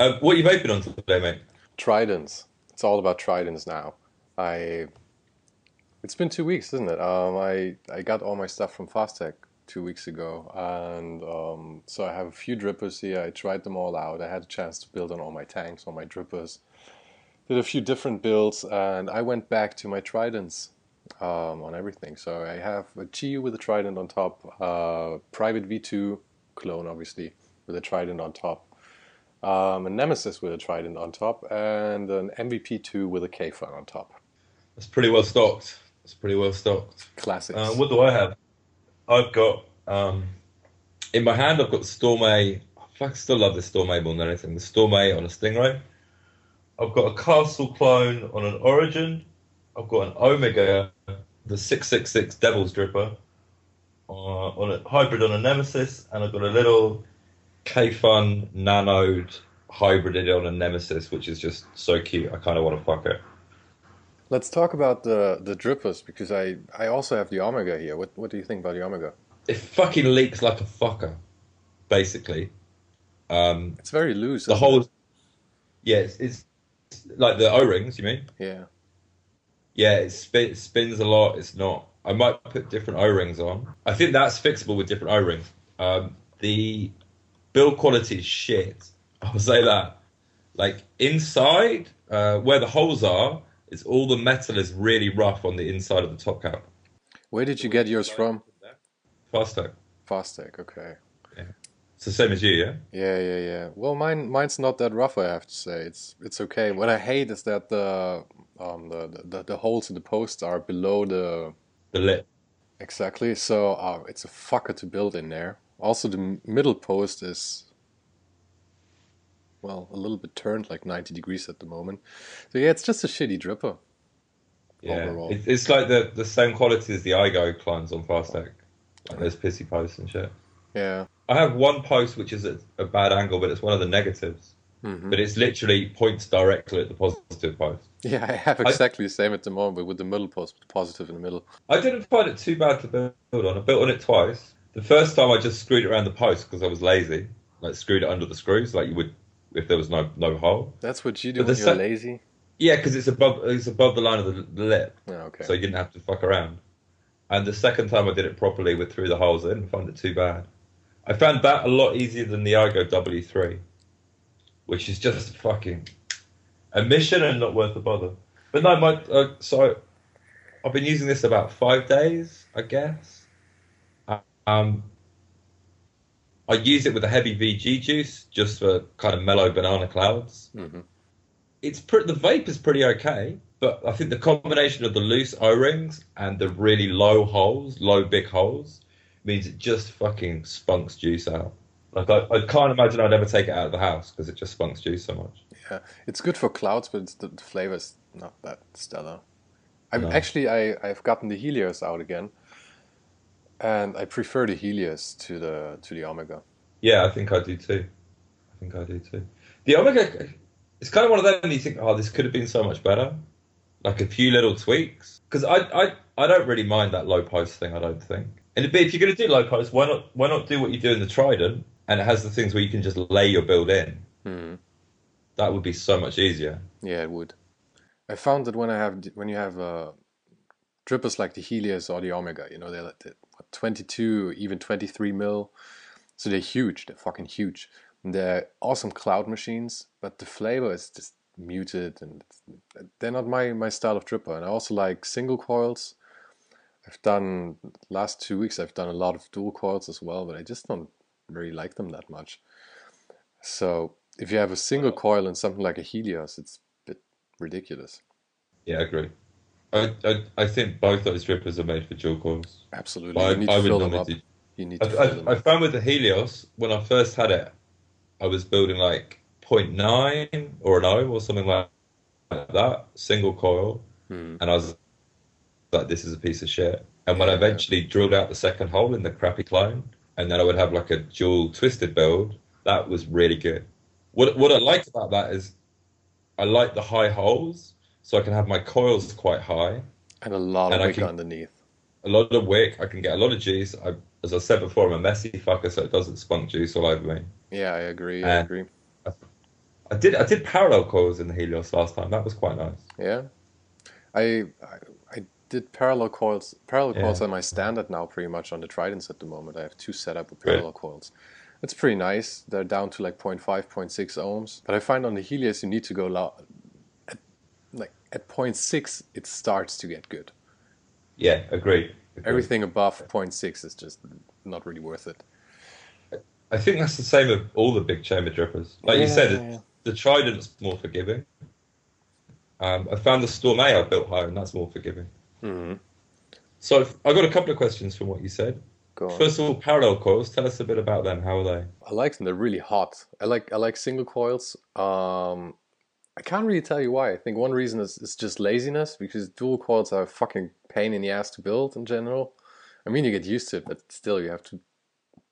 Uh, what are you vaping on today, mate? Tridents. It's all about tridents now. I. It's been two weeks, isn't it? Um, I I got all my stuff from Fastech two weeks ago, and um, so I have a few drippers here. I tried them all out. I had a chance to build on all my tanks, all my drippers. Did a few different builds, and I went back to my tridents um, on everything. So I have a GU with a trident on top, uh, Provari V2 clone, obviously, with a trident on top um, a Nemesis with a Trident on top, and an MVP2 with a Kayfun on top. That's pretty well stocked. That's pretty well stocked. Classics. Uh, what do I have? I've got um, in my hand. I've got the Storm A. I still love the Storm A more than anything. The Storm A on a Stingray. I've got a Castle clone on an Origin. I've got an Omega, the 666 Devil's Dripper, uh, on a hybrid on a Nemesis, and I've got a little Kayfun nanoed hybrided on a Nemesis, which is just so cute. I kind of want to fuck it. Let's talk about the the drippers because I I also have the Omega here. What what do you think about the Omega? It fucking leaks like a fucker, basically. Um, it's very loose. The whole, it? yeah, it's, it's, like the O rings. You mean? Yeah. Yeah, it, spin, it spins a lot. It's not. I might put different O rings on. I think that's fixable with different O rings. Um, the build quality is shit. I'll say that. Like inside, uh, where the holes are, is all the metal is really rough on the inside of the top cap. Where did you get yours from? Fastech. Fastech, okay. Yeah. It's the same as you, yeah. Yeah, yeah, yeah. Well, mine, mine's not that rough. I have to say, it's it's okay. What I hate is that the um the the, the holes in the posts are below the the lip. Exactly. So uh, it's a fucker to build in there. Also, the middle post is, well, a little bit turned like 90 degrees at the moment. So yeah, it's just a shitty dripper. Yeah, overall. it's like the, the same quality as the iGo clones on Fastech. Like those pissy posts and shit. Yeah. I have one post which is at a bad angle, but it's one of the negatives. Mm-hmm. But it's literally points directly at the positive post. Yeah, I have exactly I, the same at the moment, but with the middle post, with the positive in the middle. I didn't find it too bad to build on. I built on it twice, the first time I just screwed it around the post because I was lazy. Like screwed it under the screws, like you would if there was no no hole. That's what you do when you're lazy. Yeah, because it's above it's above the line of the, the lip. Oh, okay. So you didn't have to fuck around. And the second time I did it properly with through the holes, I didn't find it too bad. I found that a lot easier than the iGo W3, which is just fucking a mission and not worth the bother. But no, my uh, so I've been using this about five days, I guess um, I use it with a heavy VG juice just for kind of mellow banana clouds. Mm-hmm. It's the vape is pretty okay, but I think the combination of the loose O rings and the really low holes, low big holes, means it just fucking spunks juice out. Like I, I can't imagine I'd ever take it out of the house because it just spunks juice so much. Yeah, it's good for clouds, but the, the flavor's not that stellar. I'm no. actually I I've gotten the Helios out again, and I prefer the Helios to the to the Omega. Yeah, I think I do too. I think I do too. The Omega, it's kind of one of them. And You think, oh, this could have been so much better. Like a few little tweaks, because I, I I don't really mind that low post thing. I don't think. And if you're going to do low post, why not why not do what you do in the Trident, and it has the things where you can just lay your build in. Hmm. That would be so much easier. Yeah, it would. I found that when I have when you have uh, drippers like the Helios or the Omega, you know, they're, they're 22, even 23 mil. So they're huge. They're fucking huge. And they're awesome cloud machines, but the flavor is just muted and they're not my, my style of dripper. And I also like single coils. I've done last two weeks. I've done a lot of dual coils as well, but I just don't really like them that much. So if you have a single coil and something like a Helios, it's a bit ridiculous. Yeah, I agree. I, I, I think both those drippers are made for dual coils. Absolutely. I, you need to I fill them up. Do, you need to I, fill them I, found with the Helios, when I first had it, I was building like 0.9 or an O or something like that, single coil. Hmm. And I was like, this is a piece of shit. And when yeah. I eventually drilled out the second hole in the crappy clone, and then I would have like a dual twisted build, that was really good. What, what I liked about that is I like the high holes so I can have my coils quite high and a lot of wick can, underneath. A lot of wick. I can get a lot of juice. I, as I said before, I'm a messy fucker, so it doesn't spunk juice all over me. Yeah, I agree. I agree. I, I did I did parallel coils in the Helios last time. That was quite nice. Yeah, I I, I did parallel coils. Parallel Yeah. coils are my standard now, pretty much on the Tridents at the moment. I have two set up with parallel coils. It's pretty nice. They're down to like 0.5, 0.6 ohms. But I find on the Helios you need to go low. At, like at 0.6, it starts to get good. Yeah, agree. agreed. Everything above 0.6 is just not really worth it. I think that's the same of all the big chamber drippers. Like you said, Yeah. it, the Trident's more forgiving. Um, I found the Storm A I built higher, and that's more forgiving. hmm So i've got a couple of questions from what you said. First of all, parallel coils. Tell us a bit about them. How are they? I like them. They're really hot. I like I like single coils. Um, I can't really tell you why. I think one reason is, is just laziness because dual coils are a fucking pain in the ass to build in general. I mean, you get used to it, but still, you have to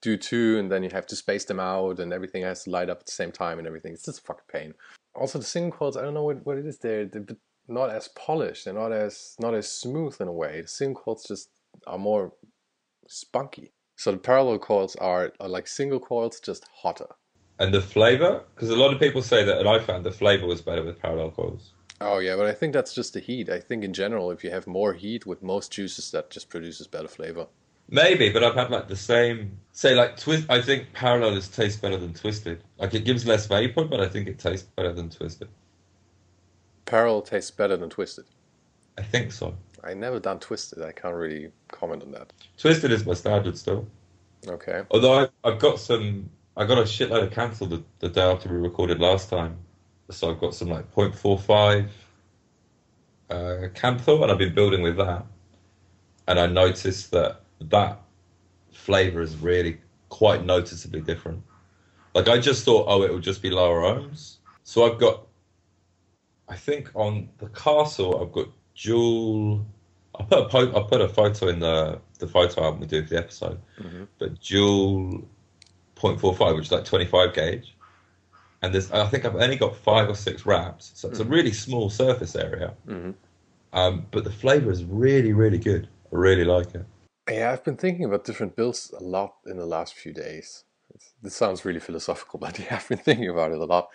do two, and then you have to space them out, and everything has to light up at the same time, and everything. It's just fucking pain. Also, the single coils. I don't know what, what it is. They're, they're not as polished. They're not as not as smooth in a way. The single coils just are more spunky. So the parallel coils are, are like single coils, just hotter. And the flavor? Because a lot of people say that, and I found the flavor was better with parallel coils. Oh yeah, but I think that's just the heat. I think in general, if you have more heat with most juices, that just produces better flavor. Maybe, but I've had like the same. Say like twist. I think parallel is tastes better than twisted. Like it gives less vapor, but I think it tastes better than twisted. Parallel tastes better than twisted. I think so. I never done twisted. I can't really comment on that. Twisted is my standard still. Okay. Although I've, I've got some, I got a shitload of Kanthal the, the day after we recorded last time. So I've got some like 0.45 uh, Kanthal, and I've been building with that. And I noticed that that flavor is really quite noticeably different. Like I just thought, oh, it would just be lower ohms. So I've got, I think on the castle, I've got dual. I put a po- I put a photo in the the photo album we do for the episode hmm but dual 0.45, which is like 25 gauge. And there's, I think I've only got five or six wraps, so it's a really small surface area. hmm Um, but the flavor is really, really good. I really like it. Yeah, I've been thinking about different builds a lot in the last few days. It's, this sounds really philosophical, but yeah, I've been thinking about it a lot.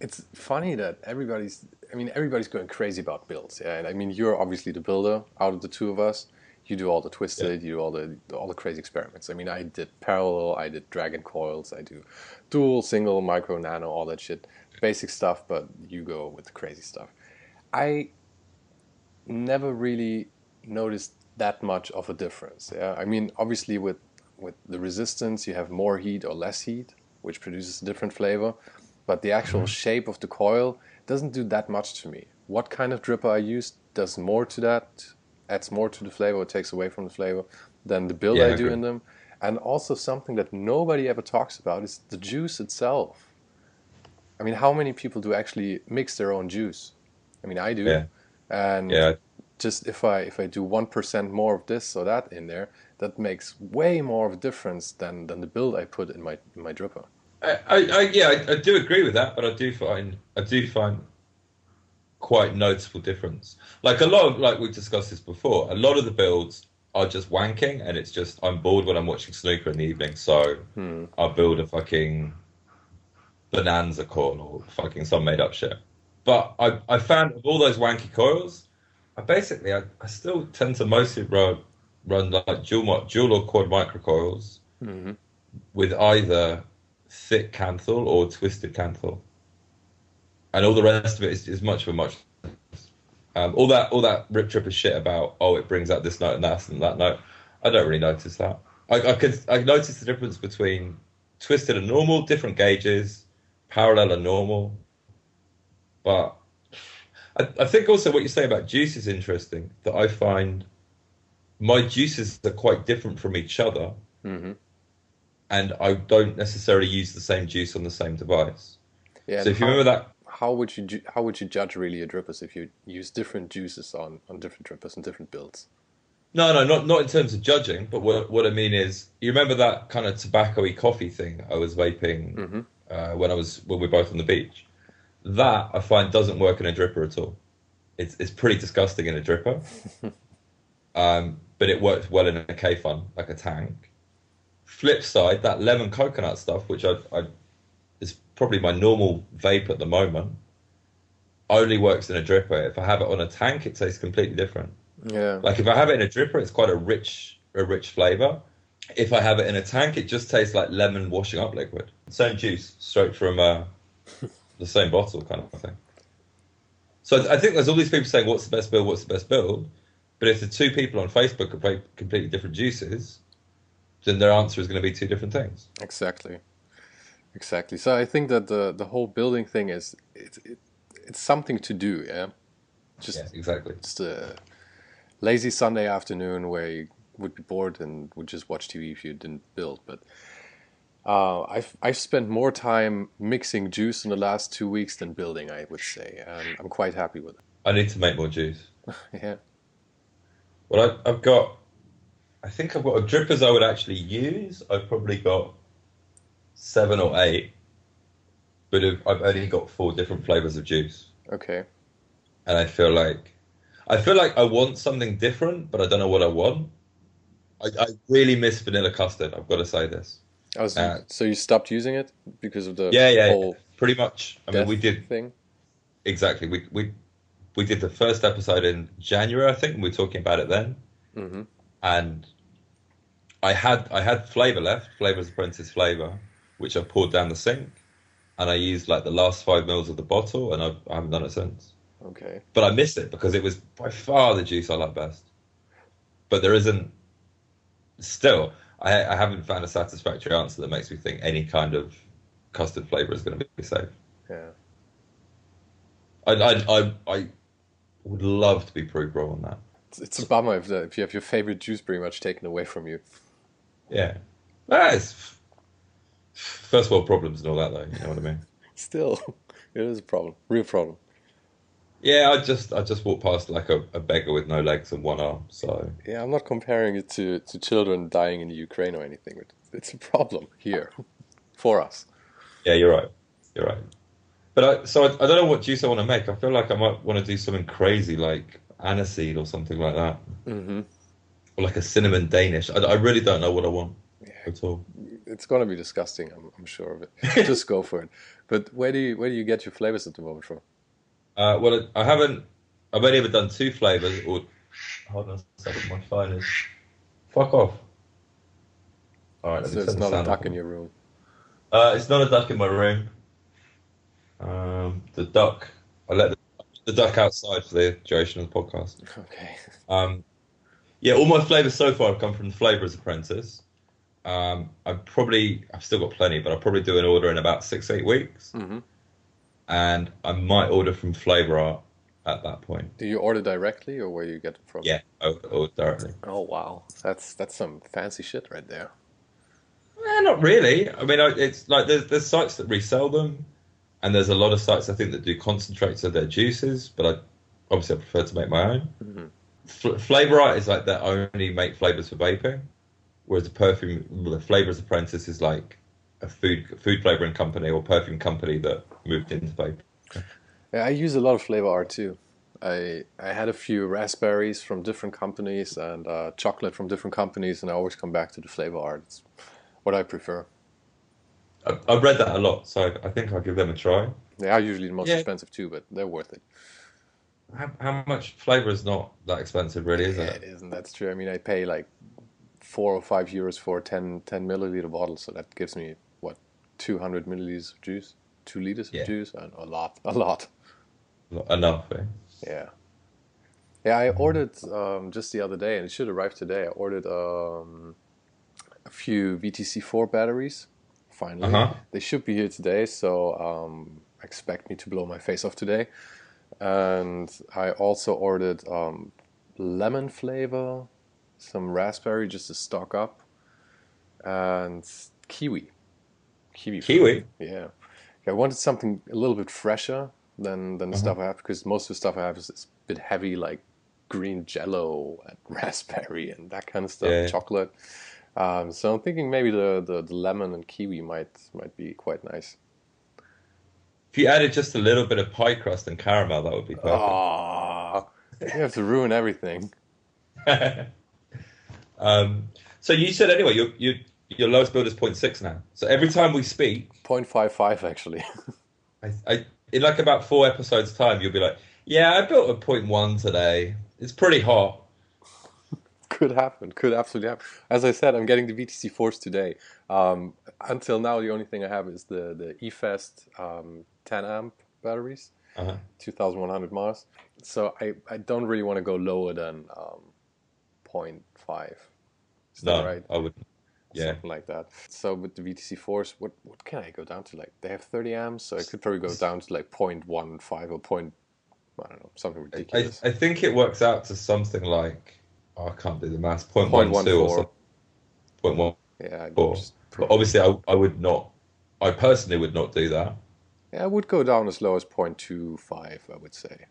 It's funny that everybody's, I mean, everybody's going crazy about builds. Yeah, and I mean, you're obviously the builder out of the two of us. You do all the twisted, you do all the all the crazy experiments. I mean, I did parallel, I did dragon coils, I do dual, single, micro, nano, all that shit, basic stuff. But you go with the crazy stuff. I never really noticed that much of a difference. Yeah, I mean, obviously with with the resistance, you have more heat or less heat, which produces a different flavor. But the actual mm-hmm. shape of the coil doesn't do that much to me. What kind of dripper I use does more to that, adds more to the flavor, or takes away from the flavor than the build Yeah, I I do in them. And also something that nobody ever talks about is the juice itself. I mean, how many people do actually mix their own juice? I mean, I do. Yeah. And Yeah, just if I if I do one percent more of this or that in there, that makes way more of a difference than than the build I put in my in my dripper. I, I, I yeah, I, I do agree with that, but I do find I do find quite noticeable difference. Like a lot of like we've discussed this before, a lot of the builds are just wanking, and it's just I'm bored when I'm watching snooker in the evening, so Hmm. I'll build a fucking bonanza coil or fucking some made up shit. But I I found of all those wanky coils, I basically I, I still tend to mostly run run like dual dual or quad micro coils hmm with either thick kanthal or twisted kanthal, and all the rest of it is, is much of a much. Um, all that all that RIP Tripper shit about oh it brings out this note and that and that note, I don't really notice that. I, I could I notice the difference between twisted and normal, different gauges, parallel and normal, but I, I think also what you say about juice is interesting. That I find my juices are quite different from each other hmm and I don't necessarily use the same juice on the same device. Yeah. so if you remember that, how would you how would you judge really your drippers if you use different juices on on different drippers and different builds? no, no, not not in terms of judging, but what what I mean is, you remember that kind of tobacco-y coffee thing I was vaping hmm uh, when I was when we were both on the beach. That I find doesn't work in a dripper at all. It's it's pretty disgusting in a dripper, um, but it works well in a Kayfun like a tank. Flip side, that lemon coconut stuff, which I, I probably my normal vape at the moment, only works in a dripper. If I have it on a tank, it tastes completely different. Yeah. Like if I have it in a dripper, it's quite a rich, a rich flavor. If I have it in a tank, it just tastes like lemon washing up liquid. Same juice, straight from uh, the same bottle, kind of thing. So I think there's all these people saying, "What's the best build? What's the best build?" But if the two people on Facebook are completely different juices, then their answer is going to be two different things. Exactly. Exactly. So I think that the the whole building thing is it's it, it's something to do. Yeah. Just Yeah, exactly. It's the lazy Sunday afternoon where you would be bored and would just watch TV if you didn't build. But uh, I've I've spent more time mixing juice in the last two weeks than building. I would say, and I'm quite happy with it. I need to make more juice. Yeah. Well, I, I've got, I think I've got a drippers I would actually use. I've probably got seven or eight, but I've only got four different flavors of juice, Okay. and I feel like, I feel like I want something different, but I don't know what I want. I, I really miss vanilla custard. I've got to say this. I was, Uh, so you stopped using it because of the Yeah, yeah, whole pretty much. I mean, we did thing. exactly. We we we did the first episode in January, I think. And we were talking about it then. hmm and I had I had flavor left, Flavor's Apprentice flavor, which I poured down the sink, and I used like the last five mils of the bottle, and I've, I haven't done it since. Okay. But I missed it because it was by far the juice I like best. But there isn't. Still, I, I haven't found a satisfactory answer that makes me think any kind of custard flavor is going to be safe. Yeah. I I I, I would love to be proof wrong on that. It's, it's a bummer if, the, if you have your favorite juice pretty much taken away from you. Yeah, is first world problems and all that, though. You know what I mean? Still, it is a problem. Real problem. Yeah, I just I just walked past like a, a beggar with no legs and one arm. So Yeah, I'm not comparing it to, to children dying in Ukraine or anything, but it's a problem here for us. yeah, you're right. You're right. But I so I, I don't know what juice I want to make. I feel like I might want to do something crazy like aniseed or something like that, Mm-hmm. or like a cinnamon Danish. I, I really don't know what I want Yeah, at all. It's gonna be disgusting. I'm, I'm sure of it. Just go for it. But where do you where do you get your flavors at the moment from? Uh, well, I haven't. I've only ever done two flavors. Or hold on a second, my phone is. Fuck off. All right, So it's not a duck in your room. Uh, it's not a duck in my room. Um, the duck. I let the, the duck outside for the duration of the podcast. Okay. Um, yeah, all my flavors so far have come from the Flavors Apprentice. Um, I've probably, I've still got plenty, but I'll probably do an order in about six, eight weeks, Mm-hmm. and I might order from Flavor Art at that point. Do you order directly or where you get them from? Yeah, or, or directly. Oh wow, that's that's some fancy shit right there. Eh, not really. I mean, it's like there's there's sites that resell them, and there's a lot of sites I think that do concentrates of their juices. But I obviously I prefer to make my own. Mhm. F- Flavor Art is like they only make flavors for vaping, whereas the perfume, the Flavors Apprentice is like a food food flavoring company or perfume company that moved into vape. Yeah, I use a lot of flavor art too. I I had a few raspberries from different companies and uh, chocolate from different companies, and I always come back to the flavor art. It's what I prefer. I, I've read that a lot, so I, I think I'll give them a try. They are usually the most Yeah. expensive too, but they're worth it. How, how much flavor is not that expensive, really, is Yeah, it? it is, and that's true. I mean, I pay like four or five euros for a 10, 10 milliliter bottle, so that gives me what two hundred milliliters of juice, two liters of juice, and a lot, a lot. Enough. Eh? Yeah. Yeah, I ordered um, just the other day, and it should arrive today. I ordered um, a few VTC4 batteries. Finally, Uh-huh. they should be here today, so um, expect me to blow my face off today. And I also ordered um, lemon flavor, some raspberry just to stock up, and kiwi. Kiwi. Kiwi. Yeah. I wanted something a little bit fresher than than the Uh-huh. stuff I have because most of the stuff I have is, is a bit heavy, like green jello and raspberry and that kind of stuff, Yeah. chocolate. Um, so I'm thinking maybe the, the, the lemon and kiwi might might be quite nice. If you added just a little bit of pie crust and caramel, that would be perfect. Ah, you have to ruin everything. um, so you said anyway, you you your lowest build is 0.6 now. So every time we speak, 0.55 actually. I, I in like about four episodes time, you'll be like, "Yeah, I built a 0.1 today. It's pretty hot." could happen. Could absolutely happen. As I said, I'm getting the VTC4 today. Um, until now, the only thing I have is the the eFest um, 10 amp batteries, Uh-huh. 2,100 miles. So I, I don't really want to go lower than um, 0.5. Is No, that right? I would. Yeah, Something like that. So with the VTC4, what what can I go down to? Like they have 30 amps, so I could probably go down to like 0.15 or point. I don't know, something ridiculous. I think it works out to something like oh, I can't do the maths. 0.12 Point or something. four. 0.1. yeah, I. But obviously, I, I would not. I personally would not do that. yeah, I would go down as low as 0.25, I would say.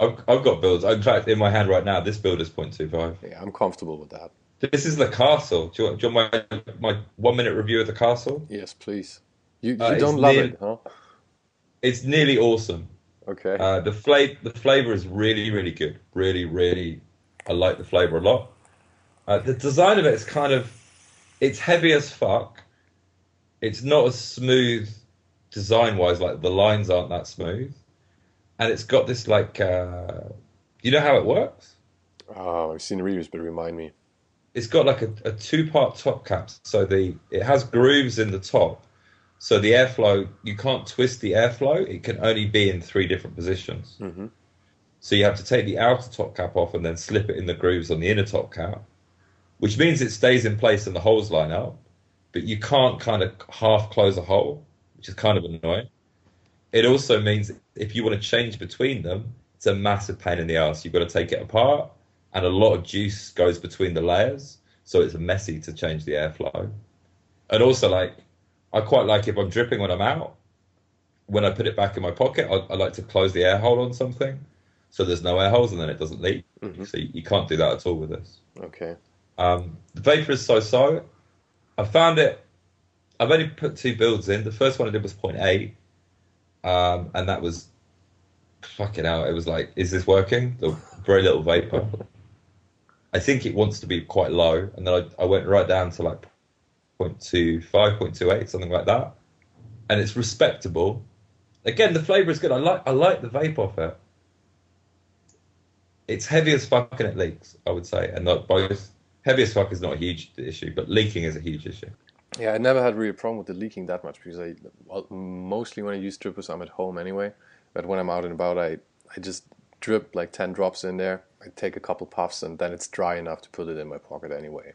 I've, I've got builds. In fact, in my hand right now, this build is 0.25. Yeah, I'm comfortable with that. This is the castle. Do you, want, do you want my my one minute review of the castle? Yes, please. You, you Uh, don't love near- it, huh? It's nearly awesome. Okay. Uh, the flavor the flavor is really really good. Really really, I like the flavor a lot. Uh, the design of it is kind of, it's heavy as fuck. It's not as smooth design wise. Like the lines aren't that smooth, and it's got this like, uh, you know how it works. oh, I've seen reviews, but remind me. it's got like a, a two part top cap. So the it has grooves in the top. So the airflow you can't twist the airflow. It can only be in three different positions. hmm So you have to take the outer top cap off and then slip it in the grooves on the inner top cap, which means it stays in place and the holes line up. But you can't kind of half close a hole, which is kind of annoying. It also means if you want to change between them, it's a massive pain in the ass. You've got to take it apart, and a lot of juice goes between the layers, so it's messy to change the airflow. And also, like, I quite like if I'm dripping when I'm out. When I put it back in my pocket, I, I like to close the air hole on something, so there's no air holes and then it doesn't leak. Mhm. So you, you can't do that at all with this. Okay. Um, the vapor is so so. I found it. I've only put two builds in. The first one I did was 0.8, um, and that was fucking out. It was like, is this working? The very little vapor. I think it wants to be quite low, and then I, I went right down to like 0.25, 0.28, something like that, and it's respectable. Again, the flavor is good. I like I like the vape off it. It's heavy as fuck and it leaks. I would say, and not both. Heavy as fuck is not a huge issue, but leaking is a huge issue. Yeah, I never had really a problem with the leaking that much because I, well, mostly when I use drippers, I'm at home anyway. But when I'm out and about, I, I just drip like 10 drops in there. I take a couple puffs and then it's dry enough to put it in my pocket anyway.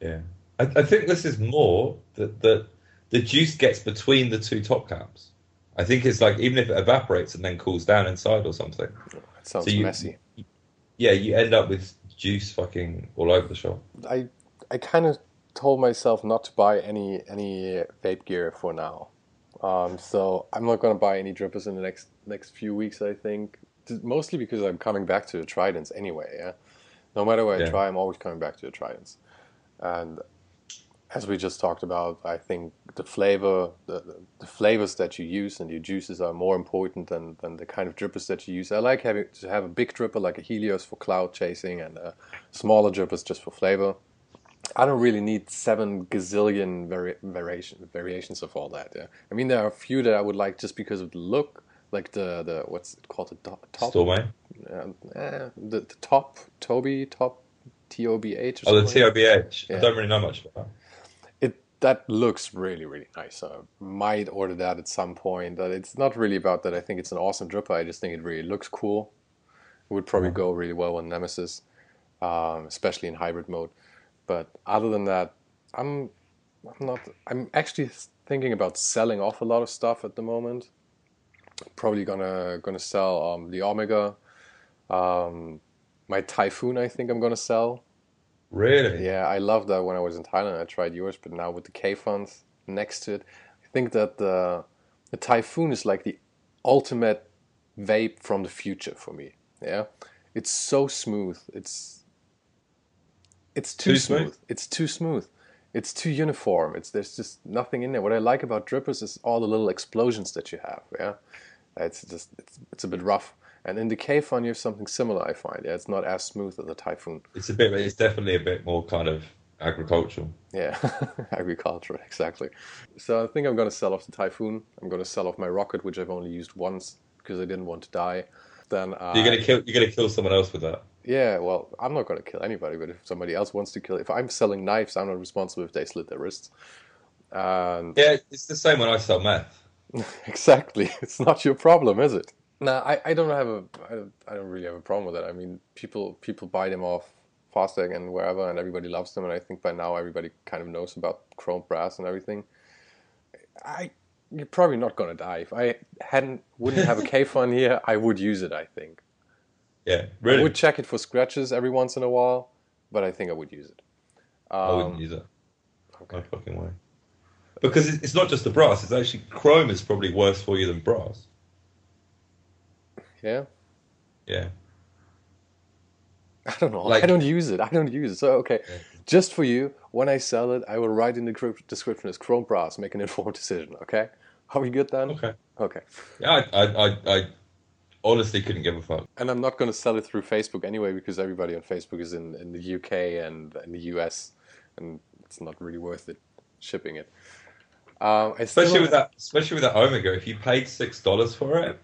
Yeah, I, I think this is more that that the juice gets between the two top caps. I think it's like even if it evaporates and then cools down inside or something. It sounds So you- messy. Yeah, you end up with juice fucking all over the shop. I, I kind of told myself not to buy any any vape gear for now. Um, so I'm not gonna buy any drippers in the next next few weeks. I think mostly because I'm coming back to the Tridents anyway. Yeah, no matter where I try, I'm always coming back to the Tridents. And as we just talked about, I think the flavor, the, the flavors that you use and your juices are more important than, than the kind of drippers that you use. I like having to have a big dripper like a Helios for cloud chasing and uh, smaller drippers just for flavor. I don't really need seven gazillion vari- variation, variations of all that. Yeah, I mean there are a few that I would like just because of the look, like the the what's it called the top, Stormay. um, eh, the, the top Toby top T O B H. Oh, the T O B H. I don't really know much about that. It that looks really really nice. I might order that at some point. But it's not really about that. I think it's an awesome dripper. I just think it really looks cool. It would probably Yeah. go really well on Nemesis, um, especially in hybrid mode. But other than that, I'm I'm not. I'm actually thinking about selling off a lot of stuff at the moment. Probably gonna gonna sell um, the Omega, um, my Typhoon. I think I'm gonna sell. Really? Yeah, I loved that when I was in Thailand. I tried yours, but now with the Kayfuns next to it, I think that the the Typhoon is like the ultimate vape from the future for me. Yeah, it's so smooth. It's it's too, Too smooth. smooth? It's too smooth. It's too uniform. It's there's just nothing in there. What I like about drippers is all the little explosions that you have. Yeah, it's just it's, it's a bit rough. And in the Kayfun, you have something similar. I find. Yeah, it's not as smooth as the Typhoon. It's a bit. It's definitely a bit more kind of agricultural. Yeah, agriculture, exactly. So I think I'm going to sell off the Typhoon. I'm going to sell off my rocket, which I've only used once because I didn't want to die. Then uh, You're gonna kill. You're gonna kill someone else with that. Yeah, well, I'm not going to kill anybody, but if somebody else wants to kill, if I'm selling knives, I'm not responsible if they slit their wrists. And Yeah, it's the same when I sell meth. exactly, it's not your problem, is it? No, I, I don't have a I don't, I don't really have a problem with that. I mean, people people buy them off Fastech and wherever, and everybody loves them. And I think by now everybody kind of knows about chrome brass and everything. I you're probably not gonna die. If I hadn't wouldn't have a Kayfun here, I would use it. I think. Yeah, I would check it for scratches every once in a while, but I think I would use it. I wouldn't Um, use it. okay. No fucking way. Because it's not just the brass. It's actually chrome is probably worse for you than brass. Yeah. Yeah. I don't know. Like- I don't use it. I don't use it. So okay, Yeah. just for you, when I sell it, I will write in the description as chrome brass. Make an informed decision. Okay. Are we good then? Okay. Okay. Yeah, I, I, I, I honestly couldn't give a fuck. And I'm not going to sell it through Facebook anyway because everybody on Facebook is in, in the UK and in the US, and it's not really worth it shipping it. Um, Especially with that, especially with that Omega. If you paid six dollars for it,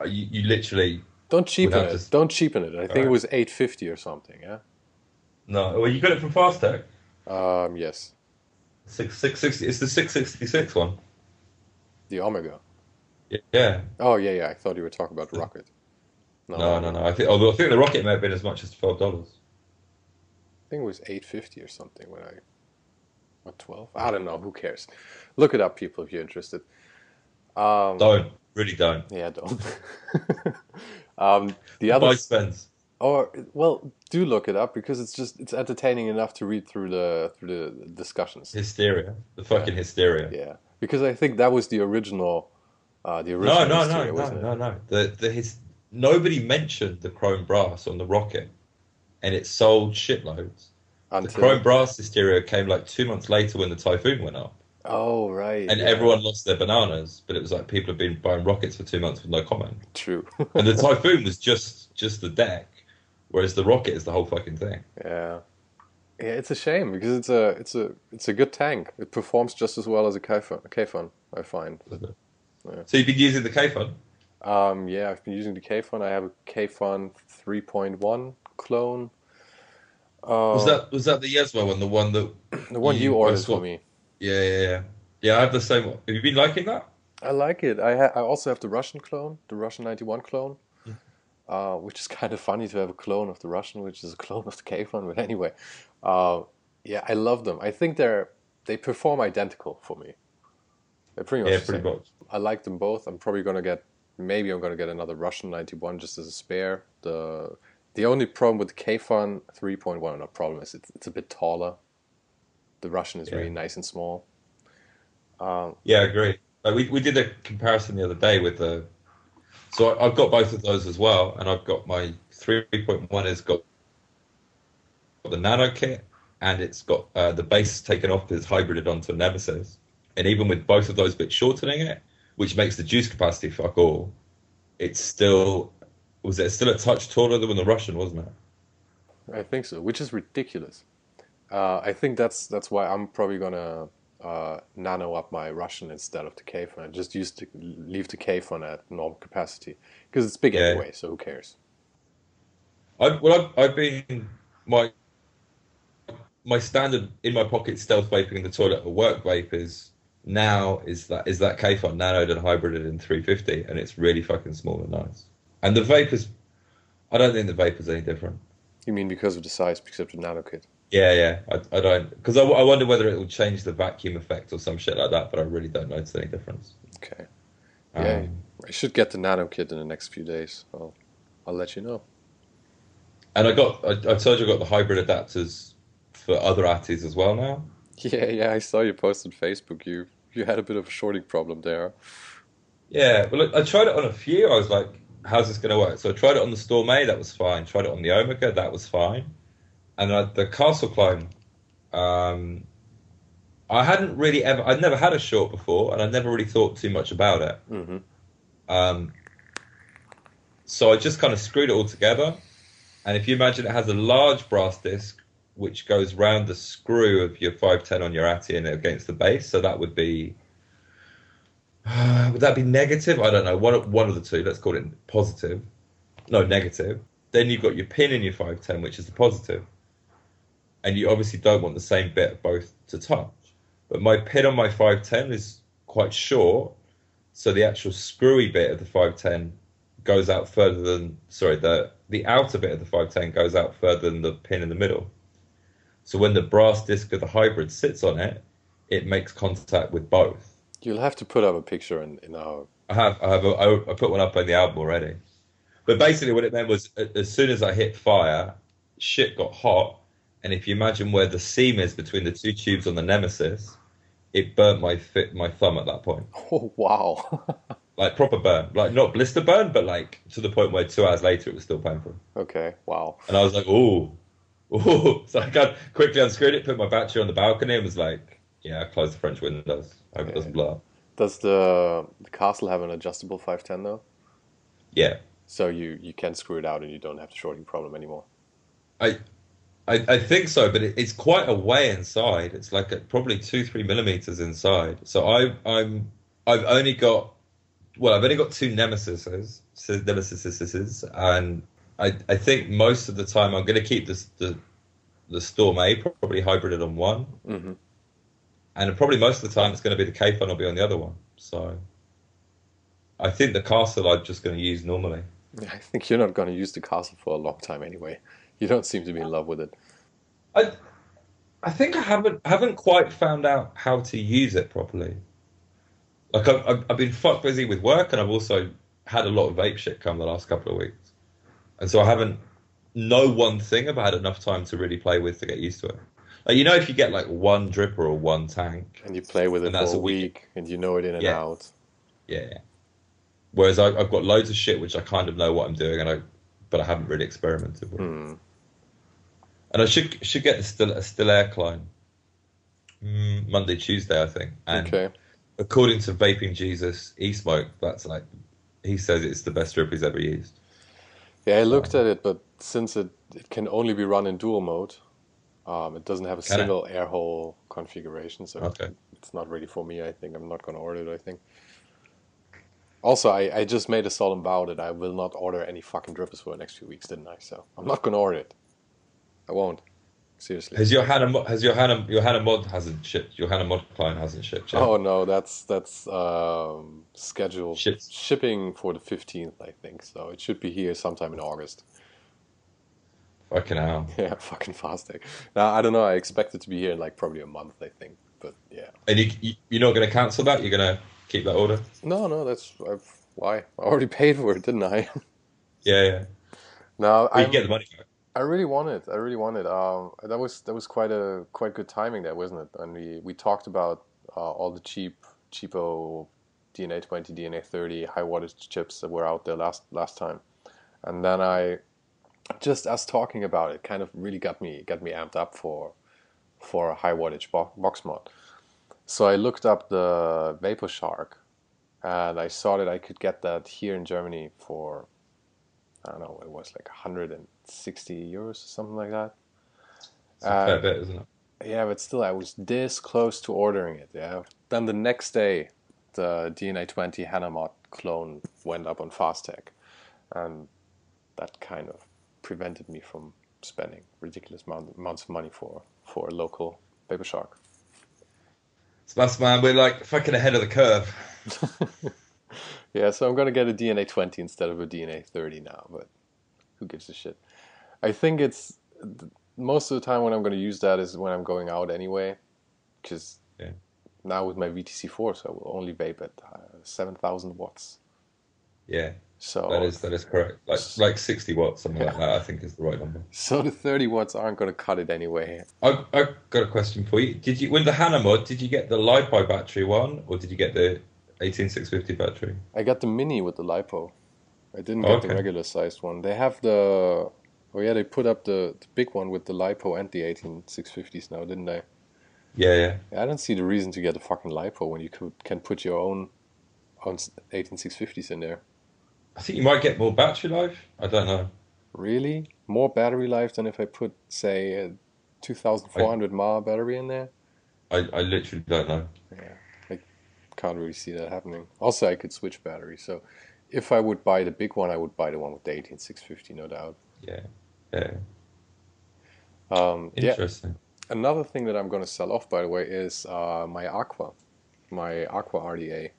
uh, you, you literally don't cheapen it. just- Don't cheapen it. I think it was eight fifty or something. Yeah. no. Well, you got it from Fastech. Um, yes. Six six sixty. It's the six sixty six one. The Omega. Yeah. Oh yeah, yeah. I thought you were talking about Rocket. No, no, no. I think. Although I think the rocket may have been as much as twelve dollars. I think it was eight fifty or something when I. What twelve? I don't know. Who cares? Look it up, people, if you're interested. Um, Don't really don't. yeah, don't. um, the Buy other, spends. or well, do look it up because it's just it's entertaining enough to read through the through the discussions. Hysteria. The fucking hysteria. Yeah, because I think that was the original, uh, the No, original. no, hysteria, no, no, wasn't no, no. The the his nobody mentioned the chrome brass on the rocket, and it sold shitloads. The chrome brass hysteria came like two months later when the typhoon went up, oh right, and yeah. everyone lost their bananas. But it was like people have been buying rockets for two months with no comment, True. and the typhoon was just just the deck, whereas the rocket is the whole fucking thing. Yeah. Yeah, it's a shame because it's a it's a it's a good tank. It performs just as well as a Kayfun, a Kayfun I find. Yeah. So you've been using the Kayfun? Um, yeah, I've been using the Kayfun. I have a Kayfun 3.1 clone. Uh, Was that was that the Yesmo one, the one that? the one you you- ordered for me? Yeah, yeah, yeah. Yeah, I have the same. one. Have you been liking that? I like it. I ha- I also have the Russian clone, the Russian 91 clone, uh, which is kind of funny to have a clone of the Russian, which is a clone of the Kayfun. But anyway, uh, yeah, I love them. I think they're they perform identical for me. They're pretty much Yeah, pretty much. I like them both. I'm probably gonna get maybe I'm gonna get another Russian 91 just as a spare. The the only problem with the Kayfun 3.1, not problem is it's, it's a bit taller. The Russian is really nice and small. Um, Yeah, I agree. Like we we did a comparison the other day with the. So I, I've got both of those as well, and I've got my three point one has got the nano kit, and it's got uh, the base taken off, it's hybrided onto a Nemesis, and even with both of those bits shortening it, which makes the juice capacity fuck all, it's still was it still a touch taller than the Russian, wasn't it? I think so, which is ridiculous. Uh, I think that's that's why I'm probably gonna uh, nano up my Russian instead of the Kayfun. Just use the, leave the Kayfun at normal capacity because it's big Yeah. anyway. So who cares? I well, I've, I've been my my standard in my pocket stealth vaping in the toilet or work vape is now is that is that Kayfun nanoed and hybrided in 350, and it's really fucking small and nice. And the Vapor's, I don't think the Vapor's any different. You mean because of the size, because of the nano kit? Yeah, yeah, I, I don't because I, I wonder whether it will change the vacuum effect or some shit like that, but I really don't notice any difference. Okay. Yeah. Um, I should get the nano kit in the next few days. I'll I'll let you know. and I got I, I told you I got the hybrid adapters for other Atties as well now. Yeah, yeah. I saw you post on Facebook. You you had a bit of a shorting problem there. Yeah, well, I I tried it on a few. I was like, how's this going to work? So I tried it on the Storm A, that was fine. Tried it on the Omega, that was fine. And I, the Castle clone, um, I hadn't really ever, I'd never had a short before, and I'd never really thought too much about it. hmm Um, so I just kind of screwed it all together. And if you imagine it has a large brass disc which goes round the screw of your 510 on your Atty and against the base. So that would be. would that be negative? I don't know. One, one of the two. Let's call it positive. No, negative. Then you've got your pin in your 510, which is the positive. And you obviously don't want the same bit of both to touch. But my pin on my 510 is quite short. So the actual screwy bit of the 510 goes out further than sorry the the outer bit of the 510 goes out further than the pin in the middle so when the brass disc of the hybrid sits on it it makes contact with both You'll have to put up a picture in, in our. i have i have a, I put one up on the album already but basically what it meant was as soon as i hit fire shit got hot and if you imagine where the seam is between the two tubes on the nemesis it burnt my fit my thumb at that point Oh, wow. like proper burn like not blister burn but like to the point where two hours later it was still painful okay, wow. And I was like, ooh, ooh. So I got quickly unscrewed it, put my battery on the balcony, and was like, yeah, I closed the French windows. Hope it doesn't blow up. Does the, the castle have an adjustable 510 though? Yeah. So you, you can screw it out and you don't have the shorting problem anymore. I, I, I think so, but it, it's quite a way inside. It's like a, probably two, three millimeters inside. So I, I'm, I've only got, well, I've only got two nemesises, nemesises, and I, I think most of the time I'm going to keep this, the, the Storm A probably hybrided on one, hmm and probably most of the time it's going to be the Kayfun will be on the other one. So I think the castle I'm just going to use normally. I think you're not going to use the castle for a long time anyway. You don't seem to be in love with it. I I think I haven't haven't quite found out how to use it properly. Like I've, I've I've been fuck busy with work, and I've also had a lot of vape shit come the last couple of weeks, and so I haven't know one thing. I've had enough time to really play with to get used to it. Like you know, if you get like one dripper or one tank, And you play with it for that's a week- week and you know it in and Yeah. out. yeah. Whereas I, I've got loads of shit which I kind of know what I'm doing, and I but I haven't really experimented with. Hmm. And I should should get a still a Stillare clone mm, Monday Tuesday I think. And Okay. according to Vaping Jesus, e smoke. That's like he says it's the best drip he's ever used. Yeah, I looked at it, but since it, it can only be run in dual mode, um, it doesn't have a Can it? single air hole configuration, so Okay. it's not ready for me. I think I'm not going to order it. I think. Also, I, I just made a solemn vow that I will not order any fucking drippers for the next few weeks, didn't I? So I'm not going to order it. I won't. Seriously. Has Johanna Hannah mo- has your Johanna your Hannah mod hasn't shipped? Your Hannah mod client hasn't shipped yet. Oh no, that's that's um, scheduled Shit. shipping for the 15th, I think. So it should be here sometime in August. Fucking hell. Yeah, fucking fast. Now I don't know. I expect it to be here in like probably a month. I think, but yeah. And you, you you're not going to cancel that? You're going to keep that order? No, no, that's I've, why I already paid for it, didn't I? Yeah, yeah. no, But I get the money back. I really wanted. I really wanted. Um, that was that was quite a quite good timing there, wasn't it? And we we talked about uh, all the cheap cheapo DNA twenty, DNA thirty high wattage chips that were out there last last time, and then I just us talking about it kind of really got me got me amped up for for a high wattage bo- box mod. So I looked up the Vapor Shark, and I saw that I could get that here in Germany for I don't know, it was like 160 euros or something like that. It's a fair Uh, bit, isn't it? Yeah, but still, I was this close to ordering it. Yeah. Then the next day, the DNA 20 Hanamod clone went up on Fastech, and that kind of prevented me from spending ridiculous amount, amounts of money for for a local Vapor Shark. So that's man, we're like fucking ahead of the curve. Yeah, so I'm gonna get a DNA 20 instead of a DNA 30 now, but who gives a shit? I think it's most of the time when I'm gonna use that is when I'm going out anyway, because Yeah. now with my VTC4, so I will only vape at uh, 7,000 watts. Yeah, So that is that is correct. Like like 60 watts, something like that. I think is the right number. so the 30 watts aren't gonna cut it anyway. I I got a question for you. Did you when the Hannah mod? Did you get the lipo battery one, or did you get the 18650 battery? I got the mini with the lipo. I didn't get the Okay. regular sized one. They have the oh yeah, they put up the, the big one with the lipo and the 18650s now, didn't they? Yeah, yeah. I don't see the reason to get a fucking lipo when you could, can put your own own 18650s in there. I think you might get more battery life. I don't know. Really? More battery life than if I put, say, a 2,400 mAh battery in there. I, I literally don't know. Yeah, I can't really see that happening. Also, I could switch batteries. So, if I would buy the big one, I would buy the one with the 18650, no doubt. Yeah, yeah, Um, yeah. interesting. Another thing that I'm going to sell off, by the way, is uh, my Aqua, my Aqua RDA,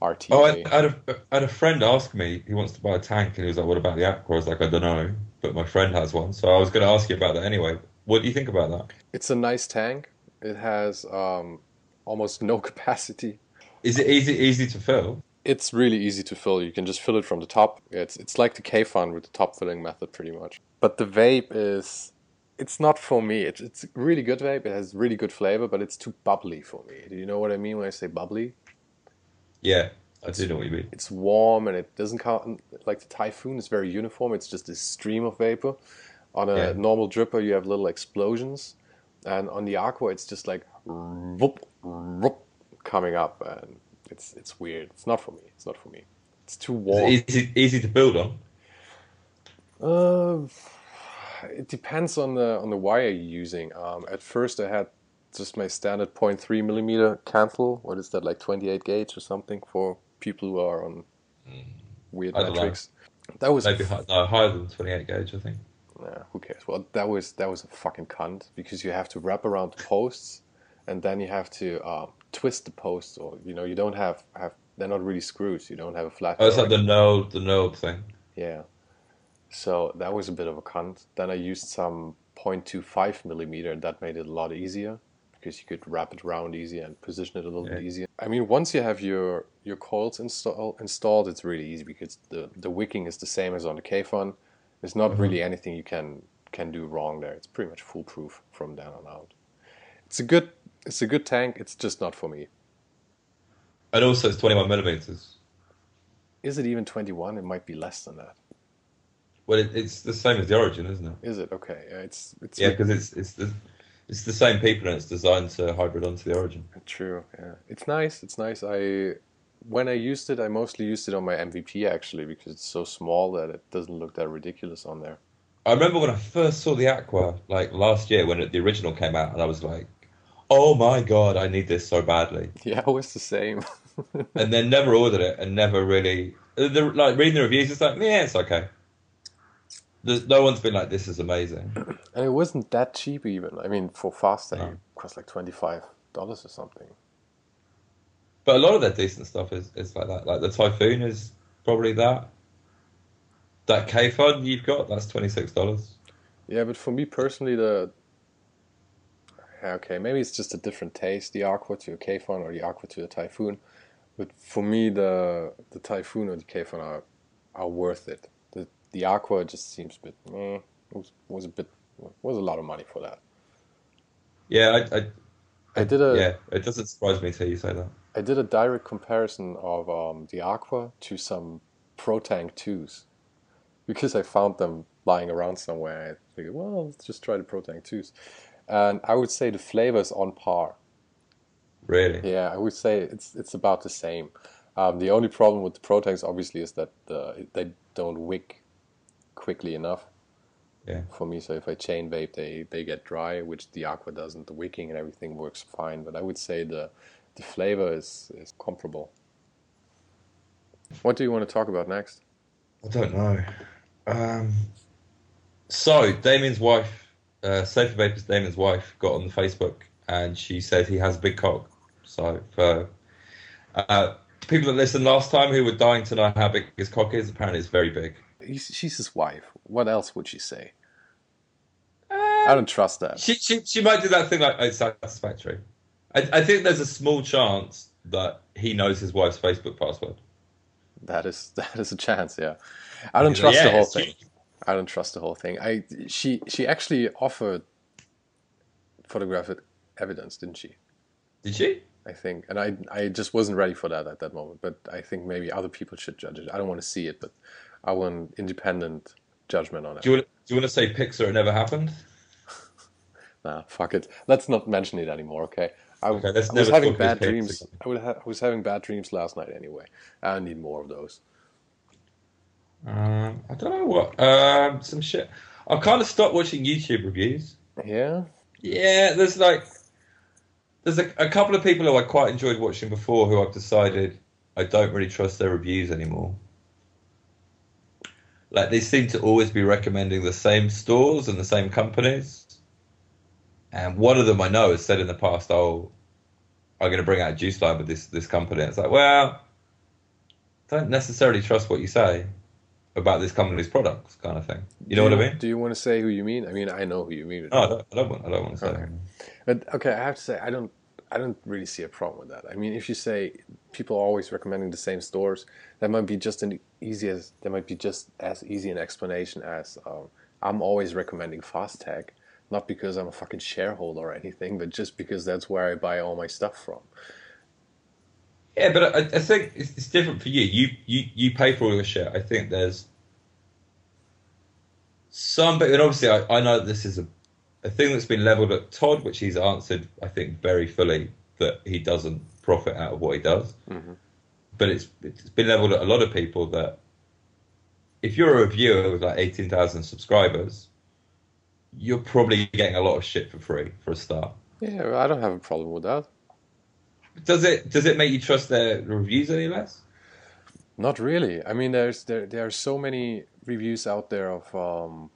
RTA. Oh, I, I, had a, I had a friend ask me. He wants to buy a tank, and he was like, "What about the Aqua?" I was like, "I don't know," but my friend has one, so I was going to ask you about that anyway. What do you think about that? It's a nice tank. It has um, almost no capacity. Is it easy easy to fill? It's really easy to fill. You can just fill it from the top. It's it's like the Kayfun with the top filling method, pretty much. But the vape is, it's not for me. It's it's really good vape. It has really good flavor, but it's too bubbly for me. Do you know what I mean when I say bubbly? Yeah, I do know what you mean. It's warm and it doesn't count like the Typhoon is very uniform. It's just this stream of vapor. On a Yeah. normal dripper, you have little explosions, and on the Aqua, it's just like whoop, whoop, coming up, and it's it's weird. It's not for me. It's not for me. It's too Is warm. it easy, easy to build on? Uh, it depends on the on the wire you're using. Um, at first, I had just my standard 0.3 millimeter Kanthal. What is that, like 28 gauge or something for people who are on weird Mm. I don't know. metrics? That was Maybe hi- no, higher than 28 gauge, I think. Yeah, who cares? Well, that was that was a fucking cunt because you have to wrap around the posts, and then you have to um, twist the posts, or you know, you don't have have they're not really screws. You don't have a flat. Oh, it's like the node, the node thing. yeah. So that was a bit of a cunt. Then I used some 0.25 millimeter, and that made it a lot easier because you could wrap it around easier and position it a little bit easier. I mean, once you have your your coils install, installed, it's really easy because the the wicking is the same as on the Kayfun. There's not Mhm. really anything you can can do wrong there. It's pretty much foolproof from then on out. It's a good it's a good tank. It's just not for me. And also, it's 21 millimeters. Is it even 21? It might be less than that. Well, it, it's the same as the Origin, isn't it? Is it? Okay. Yeah, it's it's Yeah, because it's it's the it's the same people and it's designed to hybrid onto the Origin. True. Yeah, it's nice. It's nice. I when I used it, I mostly used it on my MVP actually because it's so small that it doesn't look that ridiculous on there. I remember when I first saw the Aqua, like last year when it, the original came out, and I was like, "Oh my god, I need this so badly." Yeah, it was the same. and then never ordered it and never really the, the- like reading the reviews it's like yeah it's okay There's, no one's been like this is amazing and it wasn't that cheap even. I mean, for Fastech, No. it cost like twenty five dollars or something. but a lot of their decent stuff is, is like that like the typhoon is probably that that Kayfun you've got that's $26 Yeah, but for me personally, the okay, maybe it's just a different taste, the Aqua to a Kayfun or the Aqua to a Typhoon. But for me, the the Typhoon or the Kayfun are are worth it. The the Aqua just seems a bit. Eh, was was a bit was a lot of money for that. yeah I, I, I did a yeah it doesn't surprise me to hear you say that I did a direct comparison of um, the Aqua to some Pro Tank 2s because I found them lying around somewhere. I figured, well, let's just try the Pro Tank 2s. And I would say the flavor is on par. really Yeah, I would say it's it's about the same. Um, the only problem with the Pro Tanks, obviously, is that the, they don't wick quickly enough. Yeah. For me, so if I chain vape, they, they get dry, which the Aqua doesn't. The wicking and everything works fine, but I would say the the flavor is, is comparable. What do you want to talk about next? I don't know. Um, so Damian's wife, uh, Sophie Baker's Damian's wife, got on the Facebook and she said he has a big cock. So for uh, people that listened last time who were dying to know how big his cock is, apparently it's very big. He's, she's his wife. What else would she say? I don't trust that. She, she she might do that thing like it's satisfactory. I, I think there's a small chance that he knows his wife's Facebook password. That is that is a chance. Yeah, I don't trust the whole thing. I don't trust the whole thing. I she she actually offered photographic evidence, didn't she? Did she? I think, and I I just wasn't ready for that at that moment. But I think maybe other people should judge it. I don't want to see it, but I want independent judgment on it. Do you want do you want to say pics or? It never happened. Nah, fuck it. Let's not mention it anymore, okay? I, Okay, I was having bad dreams. I, ha- I was having bad dreams last night anyway. I need more of those. Um, I don't know what. Um, some shit. I've kind of stopped watching YouTube reviews. Yeah. Yeah, there's like there's a, a couple of people who I quite enjoyed watching before who I've decided I don't really trust their reviews anymore. Like they seem to always be recommending the same stores and the same companies. And one of them I know has said in the past, "Oh, I'm going to bring out a juice line with this this company." It's like, well, don't necessarily trust what you say about this company's products, kind of thing. You know do what you, I mean? Do you want to say who you mean? I mean, I know who you mean. No, I don't, I don't want. I don't want to say. Okay. But okay, I have to say, I don't, I don't really see a problem with that. I mean, if you say people are always recommending the same stores, that might be just an easy as that might be just as easy an explanation as um, I'm always recommending Fastech, not because I'm a fucking shareholder or anything, but just because that's where I buy all my stuff from. Yeah, but I, I think it's, it's different for you. You you you pay for all your shit. I think there's some, but obviously I, I know that this is a a thing that's been leveled at Todd, which he's answered, I think, very fully that he doesn't profit out of what he does. Mm-hmm. But it's it's been leveled at a lot of people that if you're a reviewer with like eighteen thousand subscribers, you're probably getting a lot of shit for free for a start. Yeah, I don't have a problem with that. Does it does it make you trust their reviews any less? Not really. I mean, there's there there are so many reviews out there of um,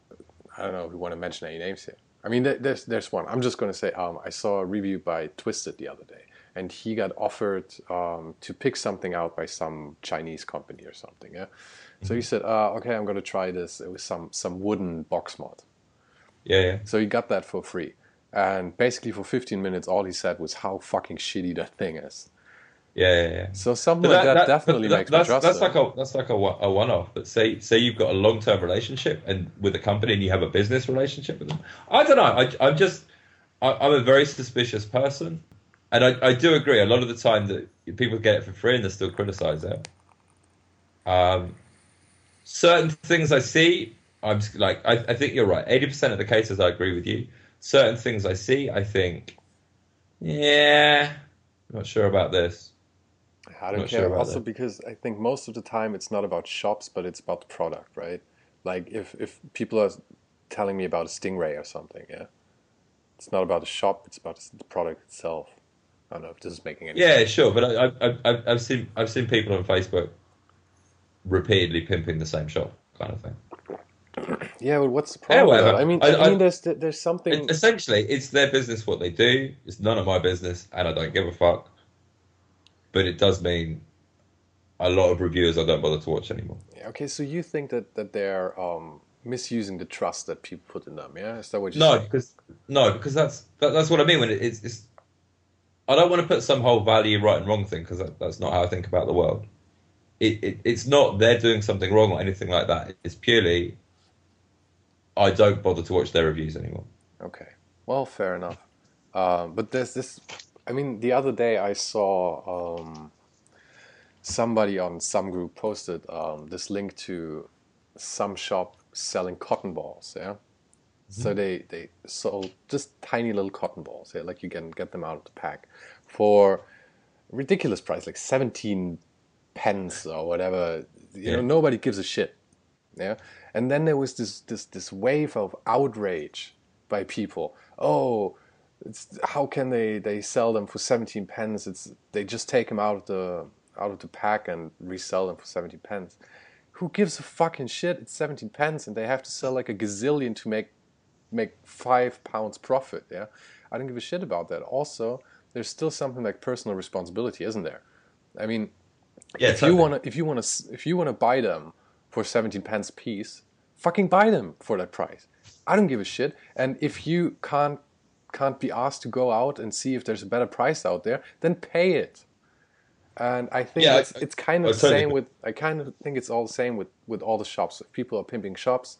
I don't know if we want to mention any names here. I mean, there- there's there's one. I'm just going to say um, I saw a review by Twisted the other day, and he got offered um, to pick something out by some Chinese company or something. Yeah. So he said, uh, "Okay, I'm going to try this. It was some some wooden box mod." Yeah, yeah. So he got that for free, and basically for 15 minutes, all he said was how fucking shitty that thing is. Yeah, yeah, yeah. So something like that, definitely but makes that's, me trust that's it. like a that's like a, one- a one-off. But say say you've got a long-term relationship and with a company and you have a business relationship with them. I don't know. I, I'm just I, I'm a very suspicious person, and I, I do agree. A lot of the time that people get it for free and they still criticize it. Um, certain things I see, I'm like I, I think you're right. Eighty percent of the cases, I agree with you. Certain things I see, I think, yeah, I'm not sure about this. I don't care. sure also that. because I think most of the time it's not about shops, but it's about the product, right? Like if if people are telling me about a Stingray or something, yeah, it's not about the shop; it's about the product itself. I don't know if this is making any Yeah, sense. sure, but I, I've- I've seen I've seen people on Facebook repeatedly pimping the same shop, kind of thing. Yeah, but what's the problem? that? I mean, I- I, mean, I- there's there's something. Essentially, it's their business what they do. It's none of my business, and I don't give a fuck. But it does mean a lot of reviewers I don't bother to watch anymore. Yeah, okay, so you think that that they're um, misusing the trust that people put in them? Yeah, is that what you're No, saying? because no, because that's that, that's what I mean when it, it's, it's. I don't want to put some whole value right and wrong thing because that, that's not how I think about the world. It, it it's not they're doing something wrong or anything like that. It's purely. I don't bother to watch their reviews anymore. Okay. Well, fair enough. Um, but there's this. I mean, the other day I saw um, somebody on some group posted um, this link to some shop selling cotton balls. Yeah. So they they sold just tiny little cotton balls. Yeah, like you can get them out of the pack for a ridiculous price, like seventeen pence or whatever. You know, nobody gives a shit. Yeah. And then there was this this this wave of outrage by people. Oh, it's, how can they they sell them for 17 pence? It's they just take them out of the out of the pack and resell them for 17 pence. Who gives a fucking shit? It's 17 pence and they have to sell like a gazillion to make make 5 pounds profit, yeah? I don't give a shit about that. Also, there's still something like personal responsibility, isn't there? I mean, Yeah, if you want to if you want to if you want to buy them for 17 pence piece fucking buy them for that price. I don't give a shit. And if you can't can't be asked to go out and see if there's a better price out there then pay it. And i think Yeah, it's, I- it's kind of the same with i kind of think it's all the same with with all the shops. If people are pimping shops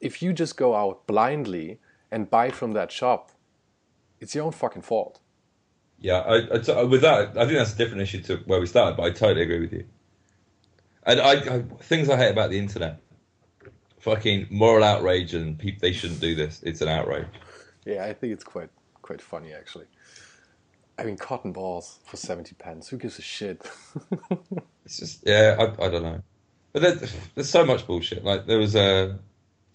if you just go out blindly and buy from that shop it's your own fucking fault. Yeah, I, I with that, I think that's a different issue to where we started, but I totally agree with you. And I, I things I hate about the internet, fucking moral outrage, and people they shouldn't do this. It's an outrage. Yeah, I think it's quite quite funny actually. I mean, cotton balls for seventy pence. Who gives a shit? It's just yeah, I, I don't know. But there's, there's so much bullshit. Like there was a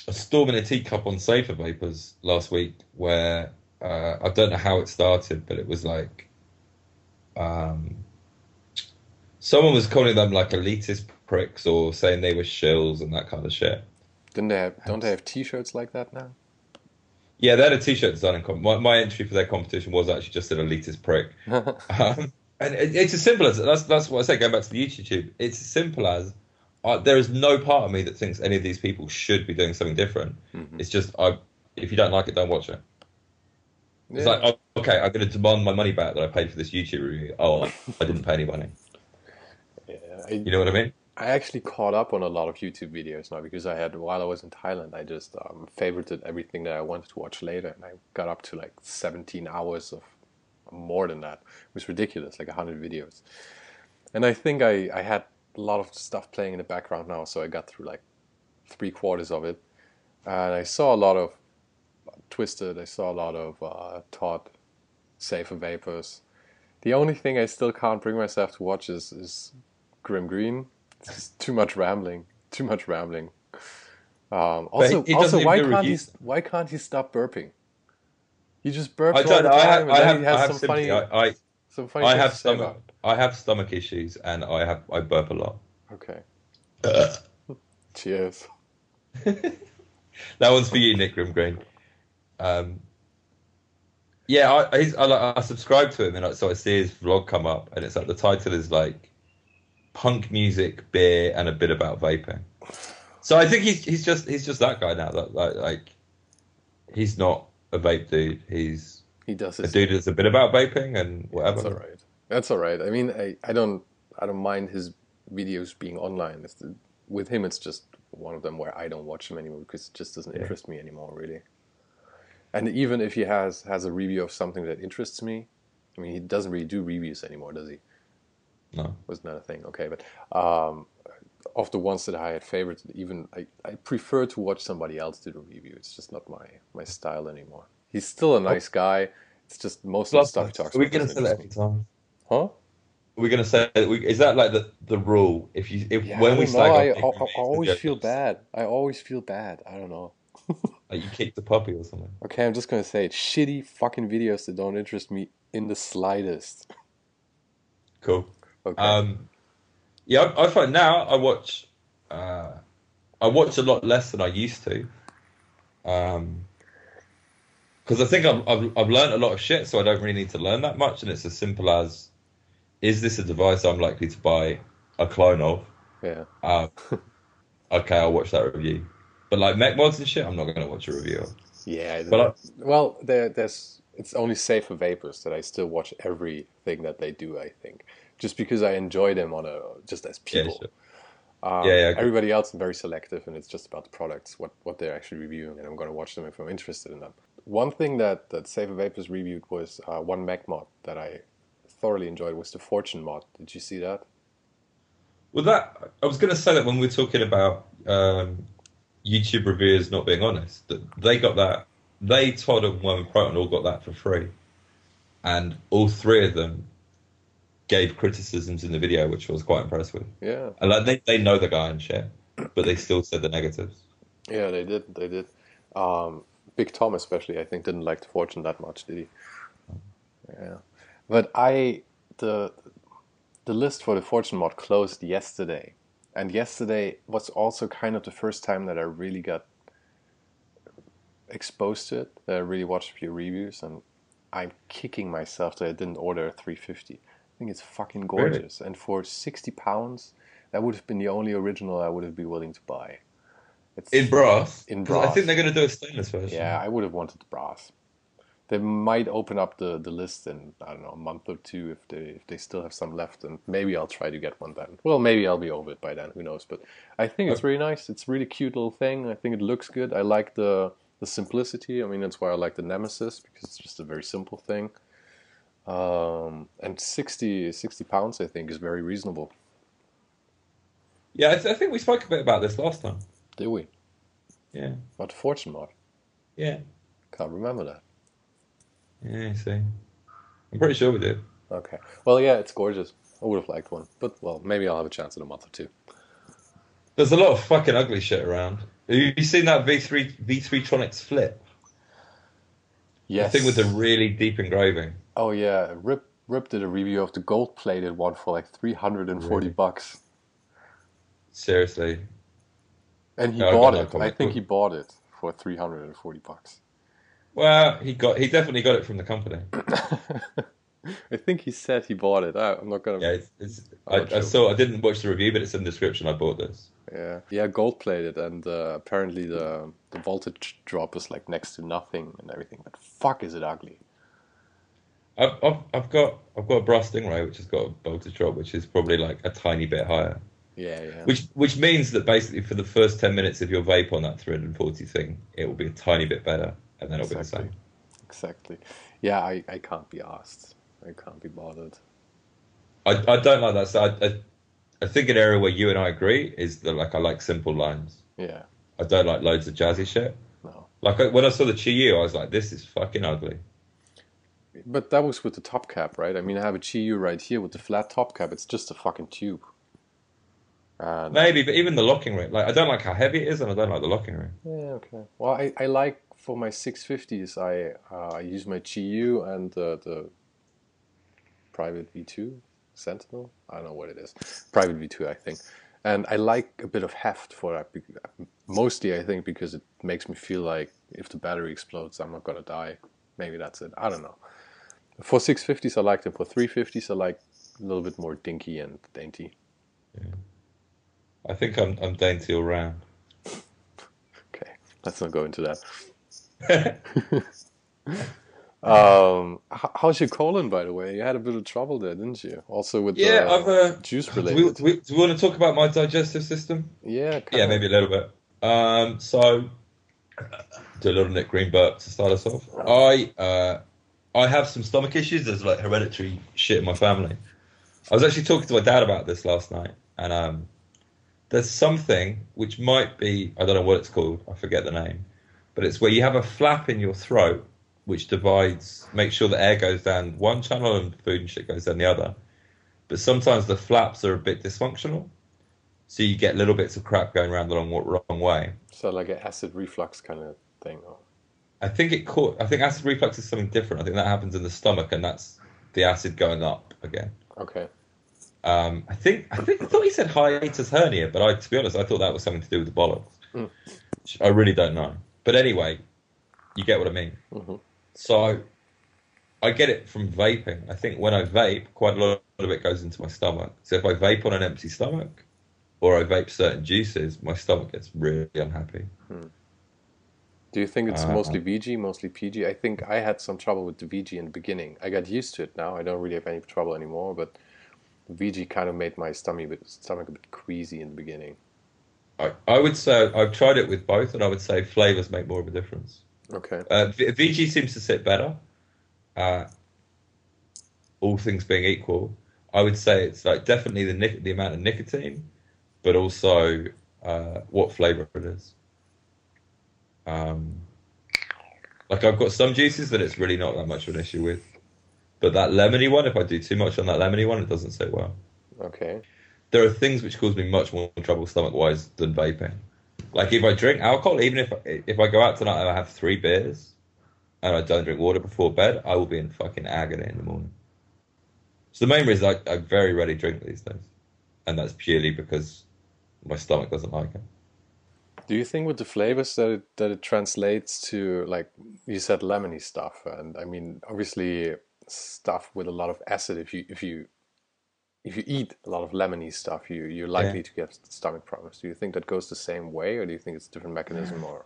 a storm in a teacup on Safer Vapors last week, where uh, I don't know how it started, but it was like, um, someone was calling them like elitist pricks or saying they were shills and that kind of shit. Didn't they have? Don't they have T-shirts like that now? Yeah, they had a t-shirt design. In com- my, my entry for their competition was actually just an elitist prick. um, and it, it's as simple as that's that's what I say. Going back to the YouTube, it's as simple as uh, there is no part of me that thinks any of these people should be doing something different. Mhm. It's just I, if you don't like it, don't watch it. It's like oh, okay, I'm going to demand my money back that I paid for this YouTube review. Oh, I didn't pay any money. Yeah, I, You know what I mean? I actually caught up on a lot of YouTube videos now because I had while I was in Thailand, I just um, favorited everything that I wanted to watch later, and I got up to like 17 hours of more than that. It was ridiculous, like 100 videos. And I think I, I had a lot of stuff playing in the background now, so I got through like three quarters of it, and I saw a lot of Twisted. I saw a lot of uh, Todd, Safer Vapors. The only thing I still can't bring myself to watch is, is Grimm Green. Too much rambling. Too much rambling. Um, also, also, why can't he? Why can't he stop burping? He just burps I all don't. the know. I time, have. and I have. he I has have some sympathy. funny, I, I, some funny I have to say about stomach. I have stomach issues, and I have. I burp a lot. Okay. Cheers. that one's for you, Nick Grimm Green. Um, yeah, I, he's, I, I subscribe to him, and I, so I see his vlog come up, and it's like the title is like punk music, beer, and a bit about vaping. So I think he's he's just he's just that guy now. That like, like he's not a vape dude. He's He does a dude that's a bit about vaping and whatever. That's all right. That's all right. I mean, I, I don't I don't mind his videos being online. The, with him, it's just one of them where I don't watch him anymore because it just doesn't Yeah. interest me anymore, really. And even if he has has a review of something that interests me, I mean, he doesn't really do reviews anymore, does he? No. Was not a thing. Okay, but um, of the ones that I had favorited, even I, I prefer to watch somebody else do the review. It's just not my my style anymore. He's still a nice guy. It's just most of the stuff he talks Are we about. gonna say that every time, huh? We're gonna say that we, is that like the the rule? If you if Yeah, when I we know, I, I, I always feel bad. I always feel bad. I don't know. Like you kicked the puppy or something. Okay, I'm just gonna say it. Shitty fucking videos that don't interest me in the slightest. Cool. Okay. Um, yeah, I, I find now I watch, uh, I watch a lot less than I used to, um, because I think I've, I've I've learned a lot of shit, so I don't really need to learn that much, and it's as simple as, is this a device I'm likely to buy a clone of? yeah. Uh, okay, I'll watch that review, but like mech mods and shit, I'm not going to watch a review of. Yeah. But I- well, there, there's. It's only Safer Vapors that I still watch everything that they do. I think just because I enjoy them on a just as Yeah, people. sure. Um, Yeah, yeah, everybody else is very selective, and it's just about the products, what what they're actually reviewing, and I'm going to watch them if I'm interested in them. One thing that that Safer Vapors reviewed was uh, one mech mod that I thoroughly enjoyed was the Fortune mod. Did you see that? Well, that I was going to say that when we were talking about um, YouTube reviewers not being honest, that they got that. They, Todd and Worm Proton all got that for free, and all three of them gave criticisms in the video, which I was quite impressed with. Yeah, And like they, they know the guy and shit, but they still said the negatives. yeah, they did, they did. Um, Big Tom especially, I think, didn't like the Fortune that much, did he? Yeah, but I the the list for the Fortune mod closed yesterday, and yesterday was also kind of the first time that I really got exposed to it. That I really watched a few reviews, and I'm kicking myself that I didn't order a 350. I think it's fucking Really? gorgeous, and for 60 pounds, that would have been the only original I would have been willing to buy. It's, In brass, In 'Cause I think they're going to do a stainless version. yeah, I would have wanted the brass. They might open up the, the list in I don't know a month or two if they if they still have some left, and maybe I'll try to get one then. Well, maybe I'll be over it by then. Who knows? But I think it's really nice. It's a really cute little thing. I think it looks good. I like the the simplicity. I mean, that's why I like the Nemesis because it's just a very simple thing. Um, and 60, 60 pounds, I think, is very reasonable. yeah. I, th- I think we spoke a bit about this last time. Did we? Yeah, About the Fortune mod. yeah, Can't remember that. yeah. I see, I'm pretty sure we did. Okay. Well, yeah, it's gorgeous. I would have liked one, but well, maybe I'll have a chance in a month or two. There's a lot of fucking ugly shit around. Have you seen that V3 V3 Tronics flip? Yes. The thing with the really deep engraving. Oh yeah, Rip Rip did a review of the gold plated one for like three hundred and forty Really? bucks, Seriously. and he No, bought it. I think he bought it for three hundred and forty bucks. Well, he got he definitely got it from the company. I think he said he bought it. I, I'm not gonna. Yeah, it's, it's, I, not I saw. I didn't watch the review, but it's in the description. I bought this. Yeah, yeah, gold plated, and uh, apparently the the voltage drop is like next to nothing and everything. But fuck, is it ugly? I've, I've, I've got I've got a brass stingray which has got a voltage drop, which is probably like a tiny bit higher. Yeah, yeah. Which which means that basically for the first ten minutes of your vape on that 340 thing, it will be a tiny bit better, and then it'll be the Exactly. same. Exactly. Yeah, I, I can't be asked. I can't be bothered. I, I don't like that. So I, I I think an area where you and I agree is that like I like simple lines. Yeah, I don't like loads of jazzy shit. no. Like I, when I saw the Chiyu, I was like, this is fucking ugly. But that was with the top cap, right? I mean, I have a Chiyu right here with the flat top cap. It's just a fucking tube. And Maybe, but even the locking ring, like I don't like how heavy it is, and I don't like the locking ring. yeah, okay. Well, I, I like for my 650s, I uh, I use my Chiyu and uh, the Provari V2 Sentinel. I don't know what it is. Provari V2, I think. And I like a bit of heft for that. Mostly, I think, because it makes me feel like if the battery explodes, I'm not gonna die. Maybe that's it. I don't know. For 650s, I like them. For 350s, I like a little bit more dinky and dainty. I think I'm I'm dainty all round. Okay, let's not go into that. Um, how's your colon, by the way? You had a bit of trouble there, didn't you? Also with Yeah, the I've uh, juice related. do, we, do we want to talk about my digestive system? Yeah, Yeah, kinda. maybe a little bit. Um, so do a little Nick Green burp to start us off. I uh, I have some stomach issues. There's like hereditary shit in my family. I was actually talking to my dad about this last night, and um, there's something which might be I don't know what it's called. I forget the name, but it's where you have a flap in your throat which divides, makes sure the air goes down one channel and food and shit goes down the other. But sometimes the flaps are a bit dysfunctional, so you get little bits of crap going around the wrong, wrong way. So like an acid reflux kind of thing. or- I think it caught. I think acid reflux is something different. I think that happens in the stomach, and that's the acid going up again. Okay. Um, I think. I think. I thought he said hiatus hernia, but I, to be honest, I thought that was something to do with the bollocks. Mm. I really don't know. But anyway, you get what I mean. Mhm. So, I get it from vaping. I think when I vape, quite a lot of it goes into my stomach. So if I vape on an empty stomach, or I vape certain juices, my stomach gets really unhappy. Do you think it's Uh, mostly VG, mostly PG? I think I had some trouble with the VG in the beginning. I got used to it now. I don't really have any trouble anymore, but VG kind of made my stomach a bit, stomach a bit queasy in the beginning. I, I would say I've tried it with both, and I would say flavors make more of a difference. Okay. Uh, V- VG seems to sit better. Uh, all things being equal, I would say it's like definitely the nic- the amount of nicotine, but also uh, what flavor it is. Um, like I've got some juices that it's really not that much of an issue with, but that lemony one, if I do too much on that lemony one, it doesn't sit well. Okay. There are things which cause me much more trouble stomach wise than vaping. Like if I drink alcohol, even if if I go out tonight and I have three beers, and I don't drink water before bed, I will be in fucking agony in the morning. So the main reason I, I very rarely drink these days, and that's purely because my stomach doesn't like it. Do you think with the flavors that it, that it translates to like you said lemony stuff and I mean obviously stuff with a lot of acid if you if you if you eat a lot of lemony stuff you you're likely to get stomach problems. Do you think that goes the same way or do you think it's a different mechanism or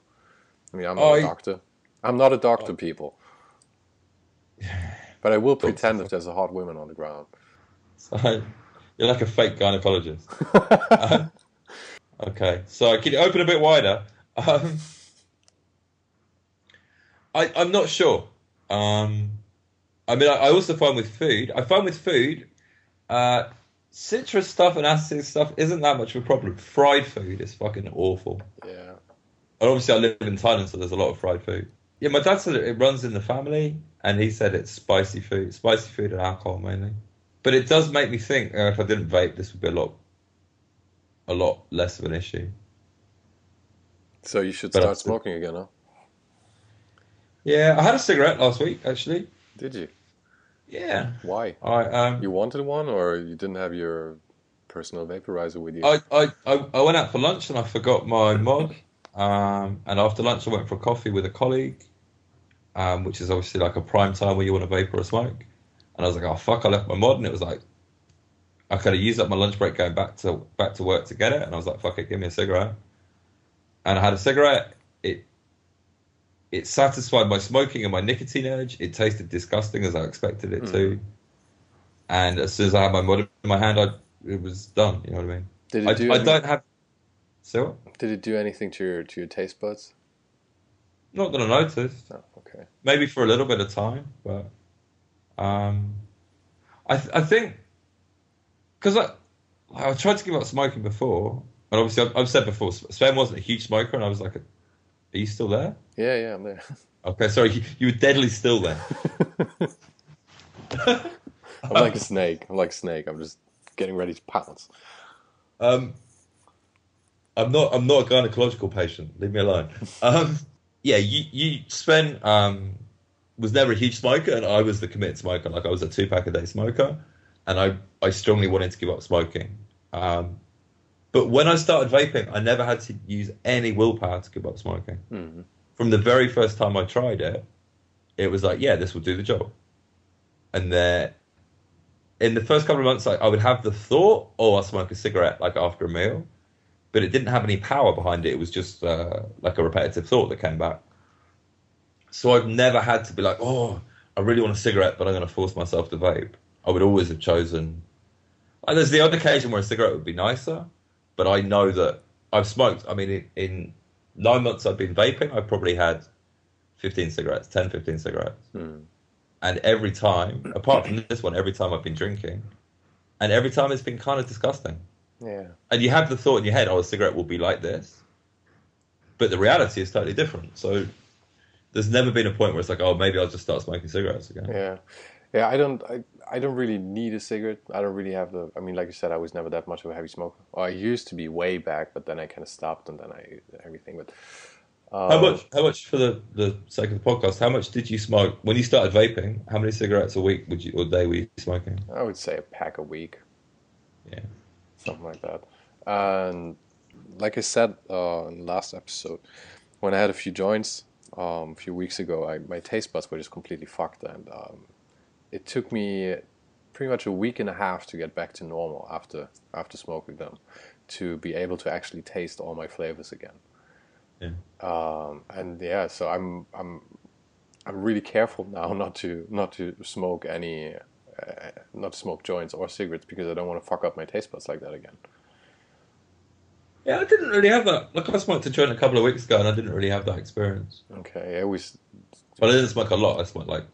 I mean I'm not a doctor. I'm not a doctor people. But I will pretend if there's a hot woman on the ground. So you're like a fake gynecologist. Uh, okay, so can you open a bit wider? Um, I, I'm not sure. Um, I mean, I, I also find with food, I find with food, uh, citrus stuff and acid stuff isn't that much of a problem. Fried food is fucking awful. Yeah. And obviously, I live in Thailand, so there's a lot of fried food. Yeah, my dad said it, runs in the family, and he said it's spicy food, spicy food and alcohol mainly. But it does make me think uh, if I didn't vape, this would be a lot, a lot less of an issue. So you should But start smoking again, huh? Yeah, I had a cigarette last week actually. Did you? Yeah, Why? I um, You wanted one, or you didn't have your personal vaporizer with you? I, I, I, went out for lunch and I forgot my mod. Um, and after lunch, I went for a coffee with a colleague, um, which is obviously like a prime time where you want to vapor or smoke. And I was like, oh fuck, I left my mod, and it was like, I kind of used up my lunch break going back to back to work to get it, and I was like, fuck it, give me a cigarette. And I had a cigarette. It satisfied my smoking and my nicotine urge. It tasted disgusting as I expected it to. And as soon as I had my mod in my hand, I it was done. You know what I mean? did it I, do? I any- don't have. So what? Did it do anything to your to your taste buds? Not that I noticed. No. Okay. Maybe for a little bit of time, but um, I th- I think because I I tried to give up smoking before, and obviously I've, I've said before Sven wasn't a huge smoker, and I was like, "Are you still there?" Yeah, yeah, I'm there. Okay, sorry, you, were deadly still then. I'm like a snake. I'm like a snake. I'm just getting ready to pounce. Um, I'm not. I'm not a gynecological patient. Leave me alone. Um, yeah, you, you Sven um, was never a huge smoker, and I was the committed smoker. Like I was a two pack a day smoker, and I I strongly wanted to give up smoking. Um, but when I started vaping, I never had to use any willpower to give up smoking. Mhm. From the very first time I tried it, it was like, yeah, this will do the job. And then in the first couple of months, I, I would have the thought, oh, I'll smoke a cigarette like after a meal, but it didn't have any power behind it. It was just uh, like a repetitive thought that came back. So I've never had to be like, oh, I really want a cigarette, but I'm going to force myself to vape. I would always have chosen. And there's the odd occasion where a cigarette would be nicer, but I know that I've smoked. I mean, in, in nine months I've been vaping, I've probably had 15 cigarettes, 10, 15 cigarettes. Hmm. And every time, apart from this one, every time I've been drinking, and every time it's been kind of disgusting. Yeah. And you have the thought in your head, oh, a cigarette will be like this. But the reality is totally different. So there's never been a point where it's like, oh, maybe I'll just start smoking cigarettes again. Yeah, yeah. I don't. I, I don't really need a cigarette. I don't really have the. I mean, like you said, I was never that much of a heavy smoker. Well, I used to be way back, but then I kind of stopped, and then I everything. But um, How much? How much for the, the sake of the podcast? How much did you smoke when you started vaping? How many cigarettes a week would you or day were you smoking? I would say a pack a week. Yeah. something like that. And like I said uh, in the last episode, when I had a few joints um, a few weeks ago, I, my taste buds were just completely fucked, and um, it took me pretty much a week and a half to get back to normal after after smoking them, to be able to actually taste all my flavors again. Yeah. Um, and yeah, so I'm I'm I'm really careful now not to not to smoke any. Uh, not to smoke joints or cigarettes because I don't want to fuck up my taste buds like that again. Yeah, I didn't really have that. Like I smoked a joint a couple of weeks ago, and I didn't really have that experience. Okay, it was But I didn't smoke a lot. I smoked like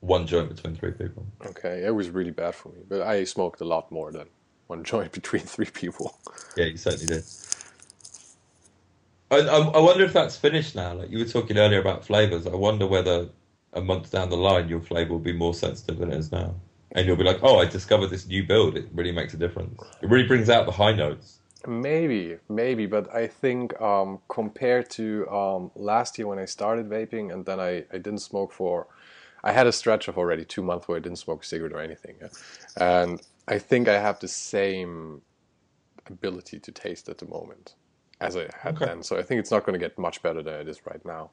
one joint between three people. okay. It was really bad for me, but I smoked a lot more than one joint between three people. Yeah, you certainly did. I, I, I wonder if that's finished now. Like you were talking earlier about flavors. I wonder whether a month down the line your flavor will be more sensitive than it is now, and you'll be like, "Oh, I discovered this new build. It really makes a difference. It really brings out the high notes." Maybe, maybe, but I think um, compared to um, last year when I started vaping and then I, I didn't smoke for, I had a stretch of already two months where I didn't smoke a cigarette or anything, yeah? and I think I have the same ability to taste at the moment as I had Okay. then. So I think it's not going to get much better than it is right now.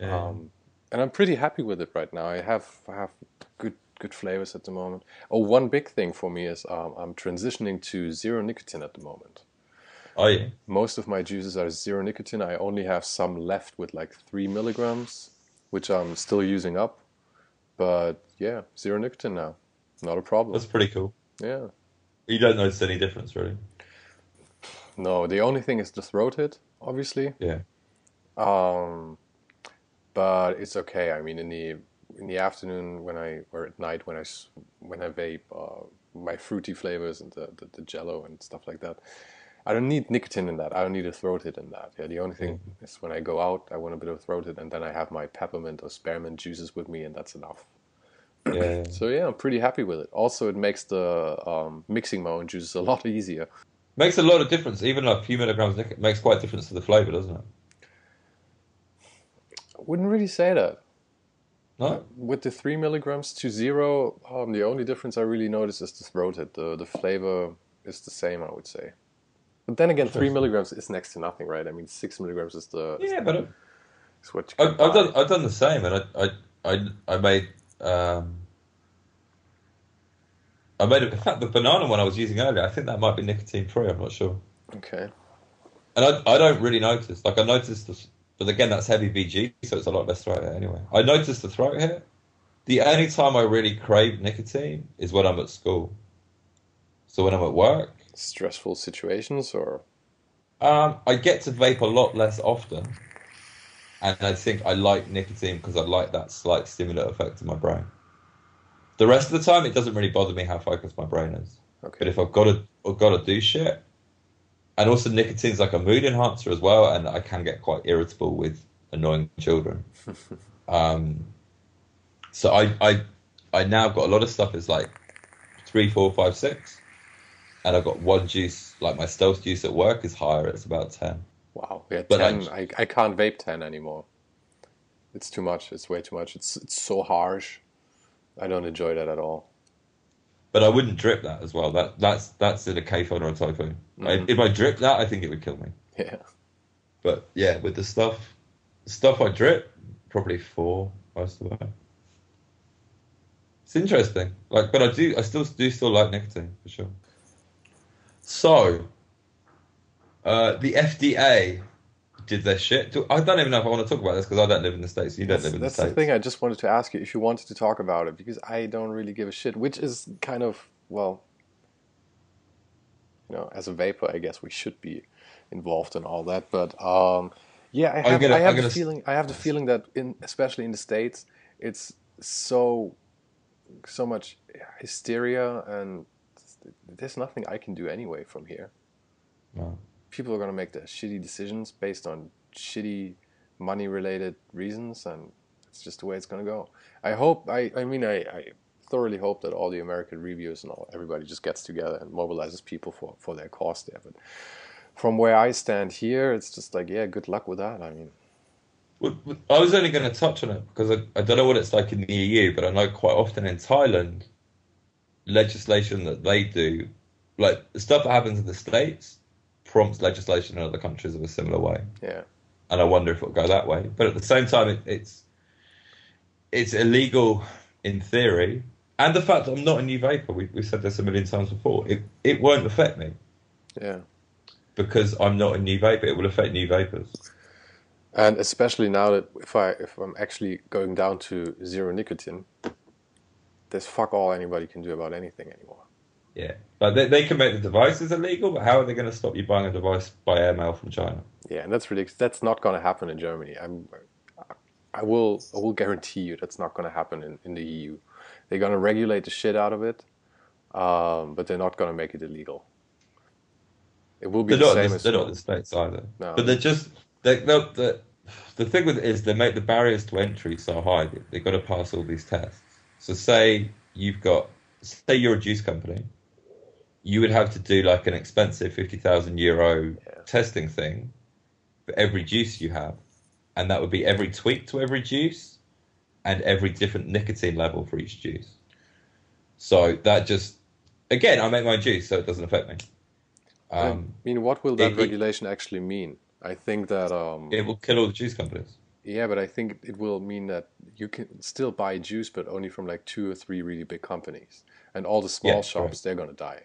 Yeah. Um, and I'm pretty happy with it right now. I have I have good good flavors at the moment. Oh, one big thing for me is um, I'm transitioning to zero nicotine at the moment. oh yeah. Most of my juices are zero nicotine. I only have some left with like three milligrams, which I'm still using up. But yeah, zero nicotine now, not a problem. That's pretty cool. yeah. You don't notice any difference, really. No, the only thing is the throat hit, obviously. Yeah. Um, but it's okay. I mean, in the in the afternoon when I or at night when I when I vape, uh, my fruity flavors and the, the the Jello and stuff like that. I don't need nicotine in that. I don't need a throat hit in that. Yeah, the only thing is when I go out, I want a bit of throat hit, and then I have my peppermint or spearmint juices with me, and that's enough. Yeah. So yeah, I'm pretty happy with it. Also, it makes the um, mixing my own juices a lot easier. Makes a lot of difference. Even a few milligrams makes quite a difference to the flavor, doesn't it? wouldn't really say that. No, With the three milligrams to zero, um, the only difference I really notice is the throat hit. The the flavor is the same, I would say. But then again, three milligrams is next to nothing, right? I mean, six milligrams is the is, yeah, but I- is what I, can I've done I've done the same, and I I I, I made um, I made it. In fact, the banana one I was using earlier, I think that might be nicotine free. I'm not sure, Okay. and I I don't really notice. Like I noticed this, but again, that's heavy VG, so it's a lot less throat hit anyway. I noticed the throat hit. The only time I really crave nicotine is when I'm at school. So when I'm at work, Stressful situations, or Um, I get to vape a lot less often, and I think I like nicotine because I like that slight stimulant effect in my brain. The rest of the time, it doesn't really bother me how focused my brain is. But if I've got to, I've got to do shit, and also nicotine's like a mood enhancer as well, and I can get quite irritable with annoying children. um, so I, I, I now got a lot of stuff is like three, four, five, six, and I've got one juice. Like my stealth juice at work is higher; it's about ten. Wow. Yeah, But ten. I- I, I can't vape ten anymore. It's too much. It's way too much. It's it's so harsh. I don't enjoy that at all. But I wouldn't drip that as well. That that's that's in a Kayfun or a typhoon. Mhm. If I drip that, I think it would kill me. Yeah. But yeah, with the stuff, stuff I drip, probably four most of it. It's interesting. Like, but I do, I still do still like nicotine for sure. So, uh, the FDA did their shit. I don't even know if I want to talk about this because I don't live in the states. You don't That's, live in the states. that's the thing. I just wanted to ask you if you wanted to talk about it because I don't really give a shit. Which is kind of well, you know, as a vapor, I guess we should be involved in all that. But um, yeah, I have, gonna- I have the feeling. I have the feeling that in especially in the states, it's so so much hysteria and there's nothing I can do anyway from here. No. People are gonna make their shitty decisions based on shitty money related reasons and it's just the way it's gonna go. I hope I I mean I, I thoroughly hope that all the American reviews and all everybody just gets together and mobilizes people for, for their cause there. But from where I stand here, it's just like, yeah, good luck with that. I mean I was only going to touch on it because I, I don't know what it's like in the EU, but I know quite often in Thailand, legislation that they do, like the stuff that happens in the States, prompts legislation in other countries of a similar way. yeah. And I wonder if it'll go that way. But at the same time, it, it's it's illegal in theory. And the fact that I'm not a new vapor, we, we've said this a million times before, it, it won't affect me Yeah. because I'm not a new vapor. It will affect new vapors. And especially now that if I if I'm actually going down to zero nicotine, there's fuck all anybody can do about anything anymore. Yeah, like they, they can make the devices illegal, but how are they going to stop you buying a device by airmail from China? Yeah, and that's ridiculous. That's not going to happen in Germany. I'm, I will, I will guarantee you that's not going to happen in, in the EU. They're going to regulate the shit out of it, um, but they're not going to make it illegal. It will be They're the same the, as they're not the states either. No. But they're just they they the the thing with it is they make the barriers to entry so high. They, they've got to pass all these tests. So say you've got say you're a juice company, you would have to do like an expensive fifty thousand euro Yeah. testing thing for every juice you have, and that would be every tweak to every juice, and every different nicotine level for each juice. So that just again, I make my juice, so it doesn't affect me. Um, I mean, what will that it- regulation actually mean? I think that um, it will kill all the juice companies. Yeah, but I think it will mean that you can still buy juice, but only from like two or three really big companies, and all the small Yeah, shops they're gonna die.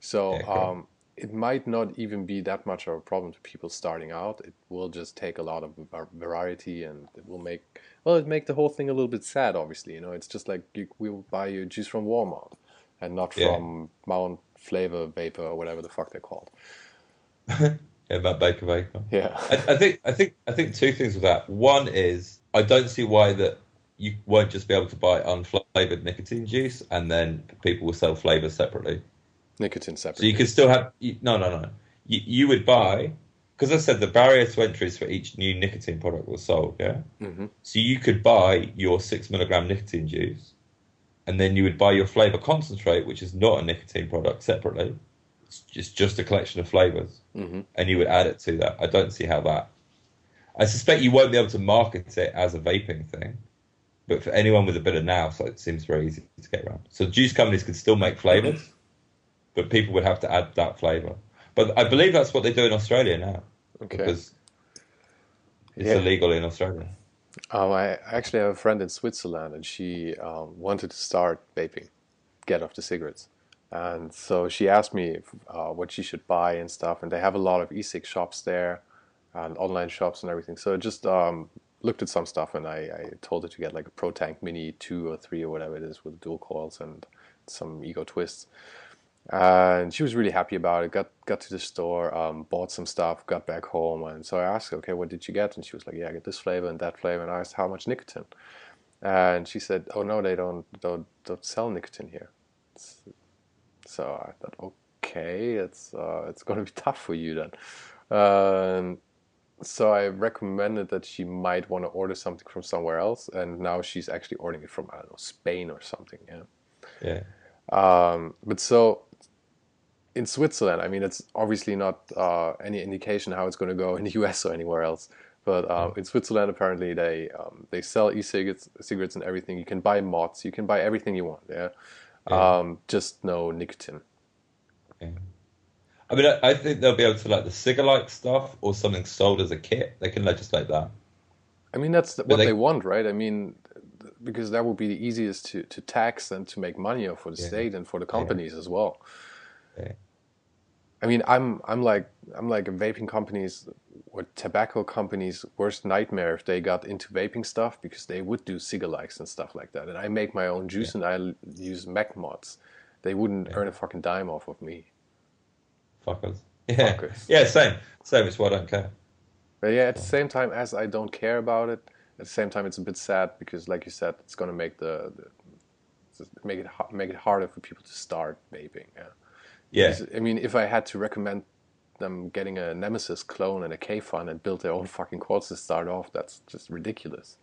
So Yeah, um, it might not even be that much of a problem to people starting out. It will just take a lot of variety, and it will make well, it make the whole thing a little bit sad. Obviously, you know, it's just like you, we will buy your juice from Walmart and not Yeah. from Mount Baker Vapor or whatever the fuck they're called. Mount Baker Vapor. Yeah, I, I think I think I think two things with that. One is I don't see why that you won't just be able to buy unflavored nicotine juice, and then people will sell flavors separately. nicotine separate. So you can still have you, no, no, no. You, you would buy because I said the barrier to entry is for each new nicotine product was sold. Yeah. hmm So you could buy your six milligram nicotine juice, and then you would buy your flavor concentrate, which is not a nicotine product, separately. It's just just a collection of flavors, hmm and you would add it to that. I don't see how that. I suspect you won't be able to market it as a vaping thing, but for anyone with a bit of now, so it seems very easy to get around. So juice companies could still make flavors, but people would have to add that flavor. But I believe that's what they do in Australia now Okay. because it's Yeah. illegal in Australia. Um, I actually have a friend in Switzerland, and she um, wanted to start vaping, get off the cigarettes. And so she asked me if, uh, what she should buy and stuff. And they have a lot of e-cig shops there, and online shops and everything. So I just um, looked at some stuff, and I, I told her to get like a Pro Tank Mini two or three or whatever it is with dual coils and some Ego twists. And she was really happy about it. Got got to the store, um, bought some stuff, got back home, and so I asked "Okay, what did you get?" And she was like, "Yeah, I get this flavor and that flavor." And I asked, "How much nicotine?" And she said, "Oh no, they don't don't don't sell nicotine here." So I thought, okay, it's uh, it's going to be tough for you then. Um, so I recommended that she might want to order something from somewhere else, and now she's actually ordering it from I don't know Spain or something. Yeah. Yeah. Um, but so in Switzerland, I mean, it's obviously not uh, any indication how it's going to go in the US or anywhere else. But um, in Switzerland, apparently they um, they sell e-cigarettes, cigarettes and everything. You can buy mods, you can buy everything you want. Yeah, Yeah. Um, just no nicotine. Yeah. I mean, I, I think they'll be able to like the cigar-like stuff or something sold as a kit. They can legislate that. I mean, that's what they- they, want, right? I mean, because that would be the easiest to, to tax and to make money for the Yeah. state and for the companies as well. Yeah. I mean, I'm I'm like I'm like a vaping companies or tobacco companies' worst nightmare if they got into vaping stuff because they would do cigar likes and stuff like that. And I make my own juice and I use mech mods. They wouldn't Yeah. earn a fucking dime off of me. Fuckers. Yeah. Fuckers. Yeah. Same. Same. It's why I don't care. But yeah, at the same time as I don't care about it, at the same time it's a bit sad because, like you said, it's gonna make the, the make it make it harder for people to start vaping. Yeah. Yeah. I mean, if I had to recommend them getting a Nemesis clone and a Kayfun and build their own fucking quads to start off, that's just ridiculous.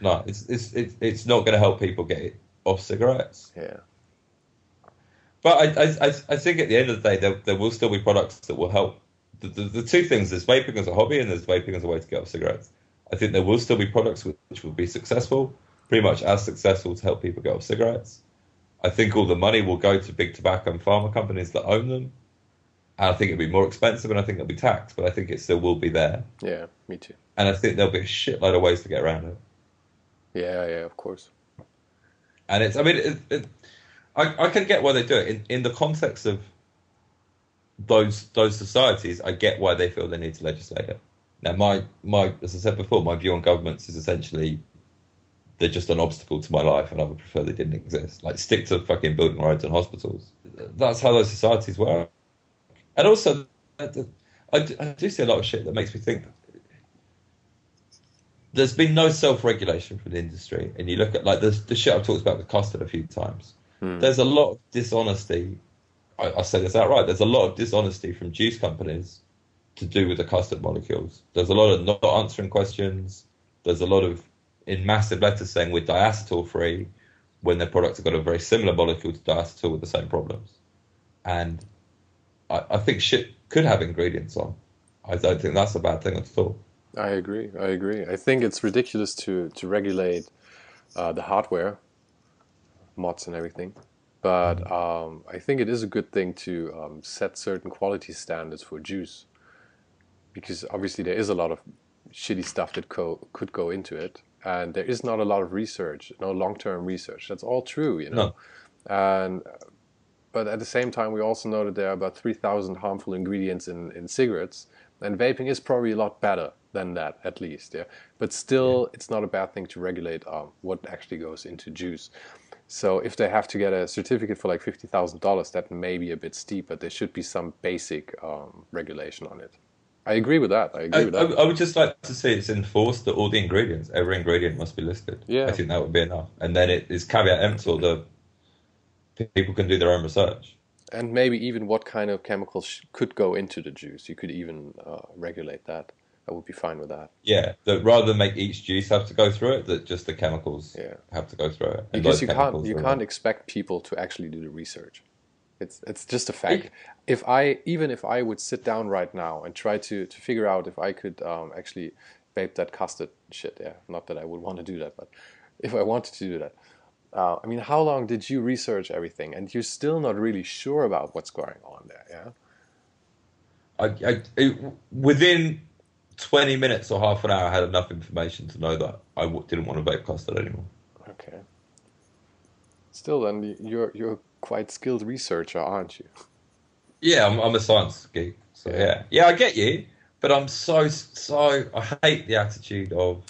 No, it's it's it's, it's not going to help people get off cigarettes. Yeah. But I, I, I- I think at the end of the day, there, there will still be products that will help. The, the, the two things there's vaping as a hobby and there's vaping as a way to get off cigarettes. I think there will still be products which will be successful, pretty much as successful to help people get off cigarettes. I think all the money will go to big tobacco and pharma companies that own them. And I think it'll be more expensive and I think it'll be taxed, but I think it still will be there. Yeah, me too. And I think there'll be a shitload of ways to get around it. Yeah, yeah, of course. And it's, I mean, it, it, I, I can get why they do it in, in the context of those those societies. I get why they feel they need to legislate it. Now, my my as I said before, my view on governments is essentially they're just an obstacle to my life, and I would prefer they didn't exist. Like stick to fucking building roads and hospitals. That's how those societies work. And also, I do, see a lot of shit that makes me think. There's been no self-regulation from the industry, and you look at like the, the shit I've talked about with custard a few times. Hmm. There's a lot of dishonesty. I, I say this outright. There's a lot of dishonesty from juice companies to do with the custard molecules. There's a lot of not answering questions. There's a lot of in massive letters saying we're diacetyl free when their products have got a very similar molecule to diacetyl with the same problems. And I, I think shit could have ingredients on. I don't think that's a bad thing at all. I agree. I agree. I think it's ridiculous to to regulate uh, the hardware, mods and everything, but um, I think it is a good thing to um, set certain quality standards for juice, because obviously there is a lot of shitty stuff that co- could go into it, and there is not a lot of research, no long term research. That's all true, you know, No. and. But at the same time, we also know that there are about 3,000 harmful ingredients in, in cigarettes, and vaping is probably a lot better than that, at least. Yeah, but still, it's not a bad thing to regulate um, what actually goes into juice. So if they have to get a certificate for like fifty thousand dollars, that may be a bit steep, but there should be some basic um, regulation on it. I agree with that. I agree I, with that. I, I would just like to see it's enforced that all the ingredients, every ingredient must be listed. Yeah. I think that would be enough. And then it is caveat emptor the people can do their own research. and maybe even what kind of chemicals could go into the juice. You could even uh, regulate that. I would be fine with that. Yeah, that rather than make each juice have to go through it, that just the chemicals Yeah. have to go through it. Because you can't you can't expect people to actually do the research. It's it's just a fact. If I even if I would sit down right now and try to to figure out if I could um, actually vape that custard shit. Yeah, not that I would want to do that, but if I wanted to do that, uh, I mean, how long did you research everything, and you're still not really sure about what's going on there? Yeah. I, I it, within 20 minutes or half an hour, I had enough information to know that I w- didn't want to vape custard anymore. Okay. Still, then you're you're quite skilled researcher, aren't you? Yeah, I'm, I'm a science geek. So Yeah. yeah, I get you, but I'm so so I hate the attitude of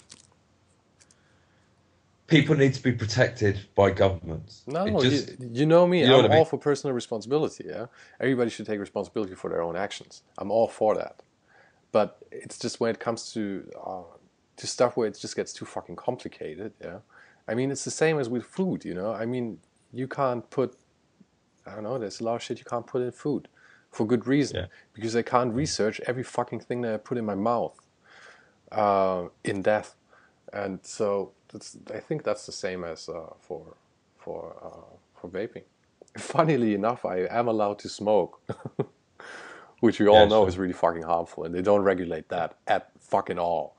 people need to be protected by governments. No, It just- you, you know me. you know I'm I all mean? for personal responsibility. Yeah, everybody should take responsibility for their own actions. I'm all for that. But it's just when it comes to uh, to stuff where it just gets too fucking complicated. Yeah, I mean it's the same as with food. You know, I mean you can't put I don't know. There's a lot of shit you can't put in food for good reason Yeah. because I can't research every fucking thing that I put in my mouth uh, in depth, and so that's, I think that's the same as uh, for for uh, for vaping. Funnily enough, I am allowed to smoke, which we all Yeah, know sure. is really fucking harmful, and they don't regulate that at fucking all.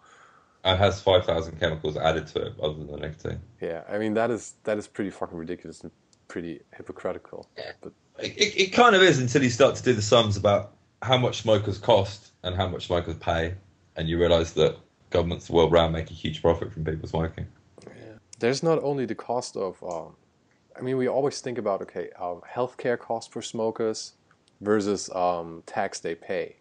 and has 5,000 chemicals added to it other than nicotine. Yeah, I mean that is that is pretty fucking ridiculous and pretty hypocritical. But It, it, kind of is until you start to do the sums about how much smokers cost and how much smokers pay, and you realise that governments the world around make a huge profit from people smoking. Yeah. there's not only the cost of um, i mean we always think about okay um, healthcare costs for smokers versus um, tax they pay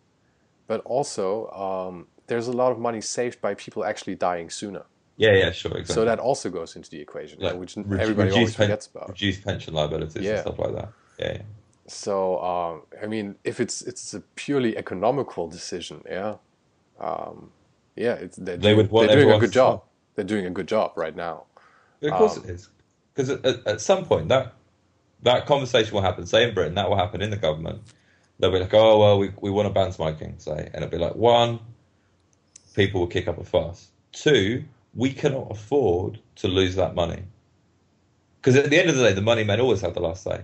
but also um, there's a lot of money saved by people actually dying sooner Yeah, yeah, sure, exactly. so that also goes into the equation Like, right, which Redu- everybody always pen- forgets about reduce pension liabilities Yeah. and stuff like that. Yeah, yeah. so um, i mean if it's it's a purely economical decision yeah um, yeah it's, they're, They doing, they're doing a good job they're doing a good job right now Of course Um, it is. Because at, at, at some point that that conversation will happen. Say in Britain, that will happen in the government. They'll be like, "Oh well, we we want to ban smoking." Say, and it'll be like, one, people will kick up a fuss. Two, we cannot afford to lose that money. Because at the end of the day, the money men always have the last say,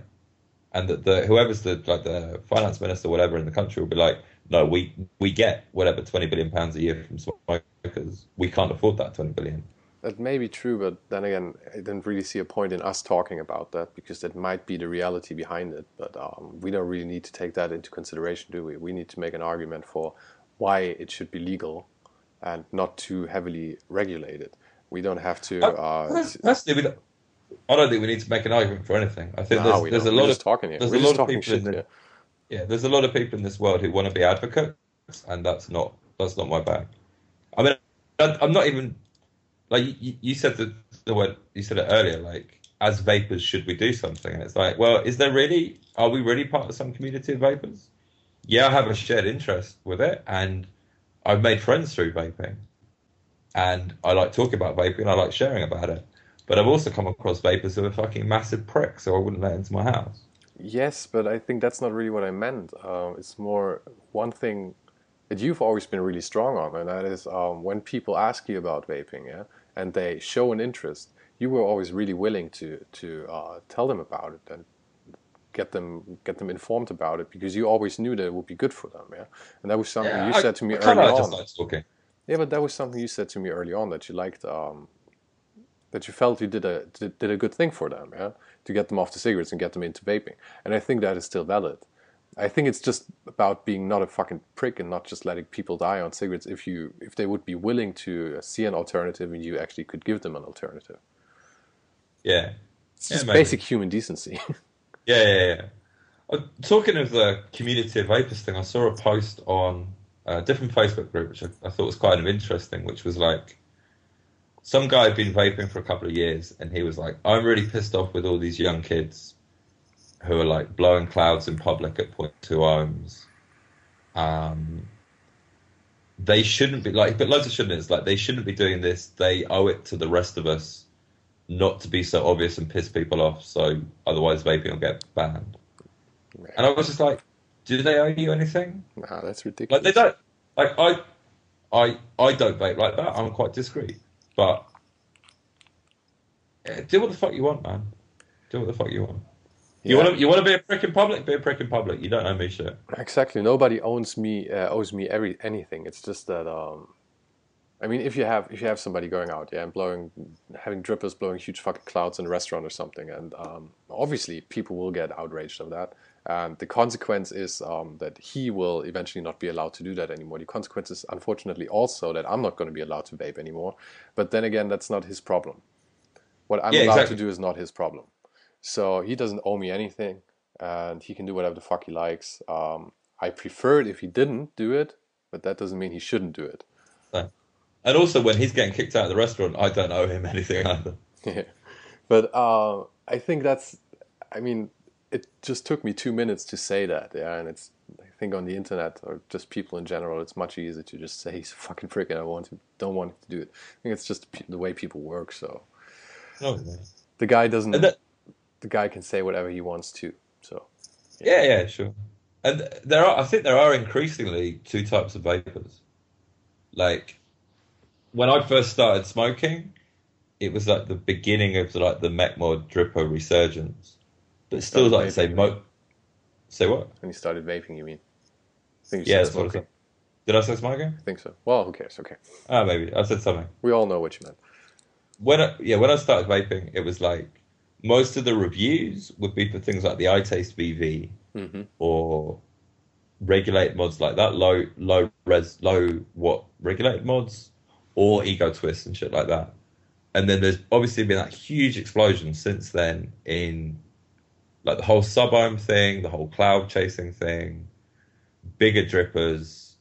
and that the whoever's the like the finance minister, or whatever in the country, will be like, "No, we we get whatever twenty billion pounds a year from smokers. We can't afford that twenty billion. That may be true, but then again, I didn't really see a point in us talking about that because that might be the reality behind it. But um, we don't really need to take that into consideration, do we? We need to make an argument for why it should be legal and not too heavily regulated. We don't have to. Uh, Pers- we don't, I don't think we need to make an argument for anything. I think no, there's, there's a lot of talking here. there's We're a lot of people in the- here. yeah, there's a lot of people in this world who want to be advocates, and that's not that's not my bag. I mean, I'm not even like you, you said the the word you said it earlier. Like, as vapors, should we do something? And it's like, well, is there really? Are we really part of some community of vapors? Yeah, I have a shared interest with it, and I've made friends through vaping, and I like talking about vaping. I like sharing about it. But I've also come across vapors who are fucking massive pricks, so I wouldn't let into my house. Yes, but I think that's not really what I meant. Um, it's more one thing that you've always been really strong on, and that is um, when people ask you about vaping, yeah, and they show an interest, you were always really willing to to uh, tell them about it and get them get them informed about it because you always knew that it would be good for them, yeah. And that was something you I- said to me I early on. like talking. Yeah, but that was something you said to me early on that you liked, um, that you felt you did a did, did a good thing for them, yeah, to get them off the cigarettes and get them into vaping, and I think that is still valid. I think it's just about being not a fucking prick and not just letting people die on cigarettes if you if they would be willing to see an alternative and you actually could give them an alternative. Yeah. It's Yeah, just maybe. basic human decency. Yeah, yeah, yeah. Uh, talking of the community of vapors thing, I saw a post on a different Facebook group, which I, I thought was of interesting, which was like some guy had been vaping for a couple of years, and he was like, "I'm really pissed off with all these young kids who are like blowing clouds in public at 0.2 ohms. Um, they shouldn't be like, but loads of shouldn't. It's like they shouldn't be doing this. They owe it to the rest of us not to be so obvious and piss people off. So otherwise, vaping will get banned." And I was just like, "Do they owe you anything? nah, that's ridiculous. Like they don't. Like I, I, I don't vape like that. I'm quite discreet, but yeah, do what the fuck you want, man. Do what the fuck you want. You Yeah. want to, you want to be a prick in public. Be a prick in public. You don't owe me shit. Exactly. Nobody owns me uh, owes me every anything. It's just that um, I mean, if you have if you have somebody going out, yeah, and blowing, having drippers blowing huge fucking clouds in a restaurant or something, and um, obviously people will get outraged of that. And the consequence is um, that he will eventually not be allowed to do that anymore. The consequence is unfortunately also that I'm not going to be allowed to vape anymore. But then again, that's not his problem. What I'm Yeah, allowed exactly. to do is not his problem. So he doesn't owe me anything, and he can do whatever the fuck he likes. Um, I prefer it if he didn't do it, but that doesn't mean he shouldn't do it. And also, when he's getting kicked out of the restaurant, I don't owe him anything either. Yeah. But uh, I think that's, I mean, it just took me two minutes to say that. Yeah. And it's, I think on the internet or just people in general, it's much easier to just say he's a fucking prick and I want to, don't want him to do it. I think it's just the way people work. So No, the guy doesn't, that- the guy can say whatever he wants to. So Yeah, yeah, sure. And there are, I think there are increasingly two types of vapors. Like when I first started smoking, it was like the beginning of like the MechMod Dripper resurgence. But still, like say mo. Say what? when you started vaping, you mean? I think you Yeah, what I said. Did I say smoking? I think so. Well, who cares? Okay. Ah, maybe I said something. We all know what you meant. when I, yeah, when I started vaping, it was like most of the reviews would be for things like the iTaste VV hmm or regulated mods like that, low low res low what regulated mods or ego twists and shit like that. And then there's obviously been that huge explosion since then in like the whole subohm thing, the whole cloud chasing thing, bigger drippers,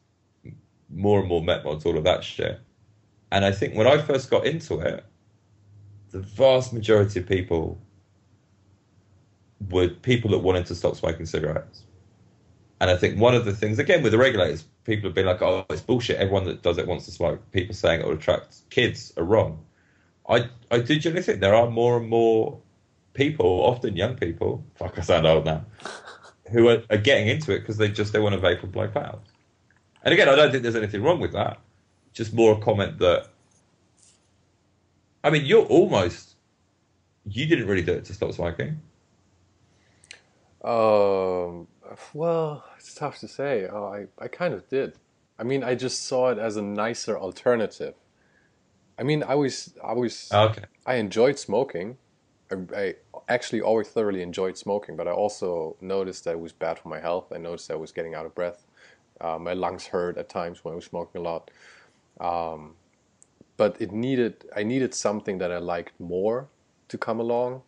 more and more mech mods, all of that shit. And I think when I first got into it, the vast majority of people were people that wanted to stop smoking cigarettes. And I think one of the things, again, with the regulators, people have been like, oh, it's bullshit. Everyone that does it wants to smoke. People saying it will attract kids are wrong. I, I do genuinely think there are more and more people, often young people, fuck, I sound old now, who are, are getting into it because they just they want to vape and blow clouds. And again, I don't think there's anything wrong with that. Just more a comment that, I mean, you're almost, you didn't really do it to stop smoking. Um, well, it's tough to say. Oh, I, I kind of did. I mean, I just saw it as a nicer alternative. I mean, I was, I was, Okay. I enjoyed smoking. I, I actually always thoroughly enjoyed smoking, but I also noticed that it was bad for my health. I noticed that I was getting out of breath. Uh, my lungs hurt at times when I was smoking a lot. Um, but it needed, I needed something that I liked more to come along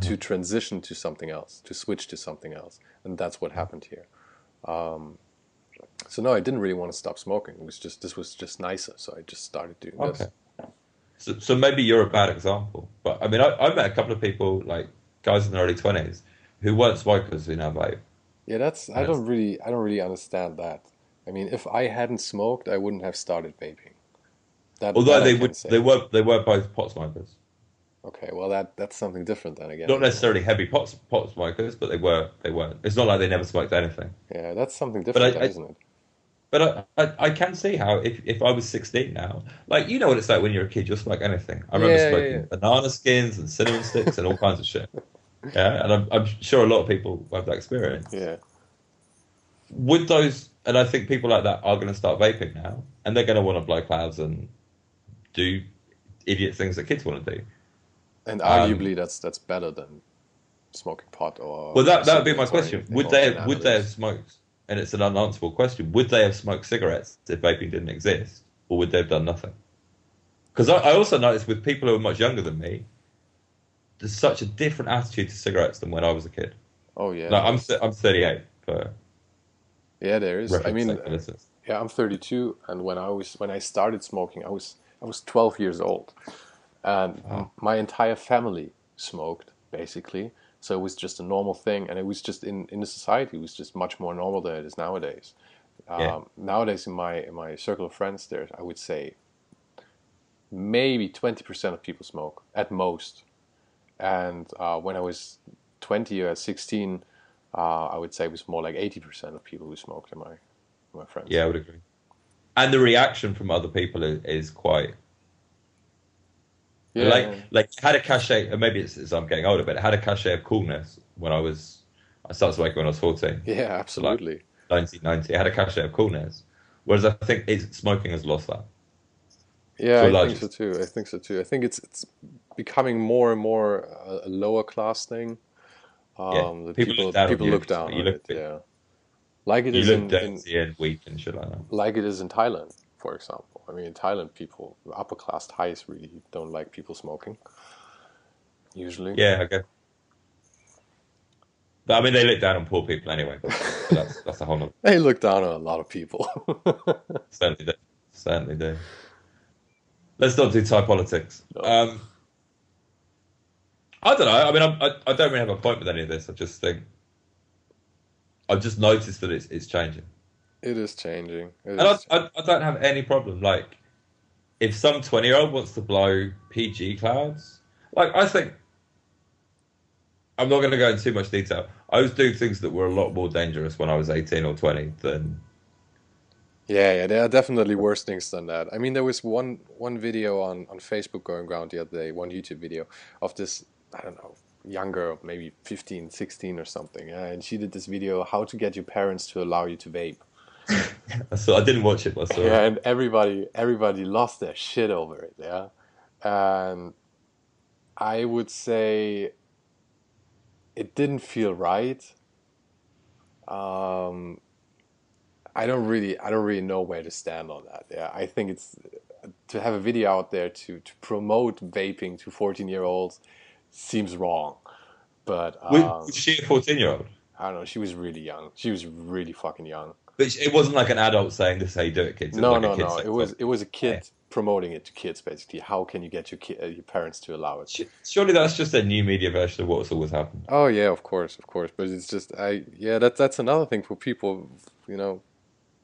to transition to something else, to switch to something else. And that's what happened here. Um, so no, I didn't really want to stop smoking. It was just, this was just nicer. So I just started doing Okay. this. So, so maybe you're a bad example. But I mean, I, I met a couple of people, like guys in their early 20s, who weren't smokers who now vape. Yeah, that's I don't really I don't really understand that. I mean, if I hadn't smoked, I wouldn't have started vaping. That, Although that they would, say. they were, they were both pot smokers. Okay, well that that's something different then again. Not necessarily heavy pot, pot smokers, but they were, they weren't. It's not like they never smoked anything. Yeah, that's something different, I- then, isn't it? But I, I, I can see how if, if I was 16 now, like you know what it's like when you're a kid, you'll smoke anything. I remember Yeah, yeah, smoking yeah. banana skins and cinnamon sticks and all kinds of shit. Yeah, and I'm, I'm sure a lot of people have that experience. Yeah. Would those, and I think people like that are going to start vaping now, and they're going to want to blow clouds and do idiot things that kids want to do. And Um, arguably that's that's better than smoking pot or Well, that that would be my question. Would they have, would they have smoked? And it's an unanswerable question. Would they have smoked cigarettes if vaping didn't exist, or would they have done nothing? Because I, I also noticed with people who are much younger than me, there's such a different attitude to cigarettes than when I was a kid. Oh yeah. Like I'm I'm 38 for yeah, there is. I mean, sake for listeners. yeah, I'm 32, and when I was when I started smoking, I was I was 12 years old, and Wow. my entire family smoked basically. So it was just a normal thing, and it was just in in the society, it was just much more normal than it is nowadays. Um, Nowadays, in my in my circle of friends, there I would say maybe 20% of people smoke at most, and uh, when I was 20 or 16, uh, I would say it was more like 80% of people who smoked in my my friends. Yeah, I would agree. And the reaction from other people is, is quite Yeah, like like had a cachet. and Maybe it's as I'm getting older, but it had a cachet of coolness when I was. I started smoking when I was 14. yeah, absolutely. 1990. It had a cachet of coolness. Whereas I think it's, smoking has lost that. Yeah, I think so too. I think so too. I think it's it's becoming more and more a, lower class thing. Um, that people people look down on people you, look down on look it. Yeah, like it You is in, in and weak and shit like that. like it is in Thailand, for example. I mean, in Thailand, people upper class Thais really don't like people smoking. Usually, Yeah, okay. But I mean, they look down on poor people anyway. But that's that's a whole nother. they look down on a lot of people. Certainly do. Certainly do. Let's not do Thai politics. No. Um, I don't know. I mean, I'm, I I don't really have a point with any of this. I just think I've just noticed that it's it's changing, it is changing. It and I, is I I don't have any problem. Like, if some twenty year old wants to blow PG clouds, like I think I'm not going to go into too much detail. I was doing things that were a lot more dangerous when I was 18 or 20 than Yeah, yeah, there are definitely worse things than that. I mean, there was one one video on on Facebook going around the other day, one YouTube video of this, I don't know, young girl, maybe 15, 16 or something, yeah, and she did this video how to get your parents to allow you to vape. so I didn't watch it, myself. Yeah, and everybody everybody lost their shit over it, yeah. And I would say it didn't feel right. Um, I don't really I don't really know where to stand on that. Yeah, I think it's to have a video out there to to promote vaping to 14 year olds seems wrong. But um, was she a 14 year old? I don't know. She was really young. She was really fucking young. But it wasn't like an adult saying this is how you do it, kids. It No, like a no, kid no. It was it was a kid promoting it to kids basically. How can you get your ki- uh, your parents to allow it? Surely that's just a new media version of what's always happened. Oh yeah, of course, of course. But it's just I yeah, that's that's another thing for people, you know,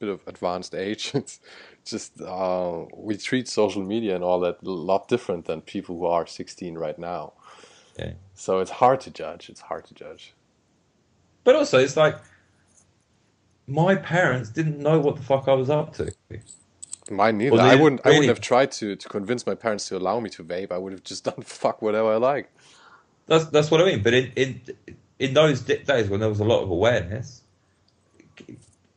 bit of advanced age. It's just uh, we treat social media and all that a lot different than people who are 16 right now. Yeah. So it's hard to judge. It's hard to judge. But also, it's like my parents didn't know what the fuck I was up to. Mine neither. I wouldn't. I wouldn't have tried to to convince my parents to allow me to vape. I would have just done fuck whatever I like. That's that's what I mean. But in in in those days when there was a lot of awareness,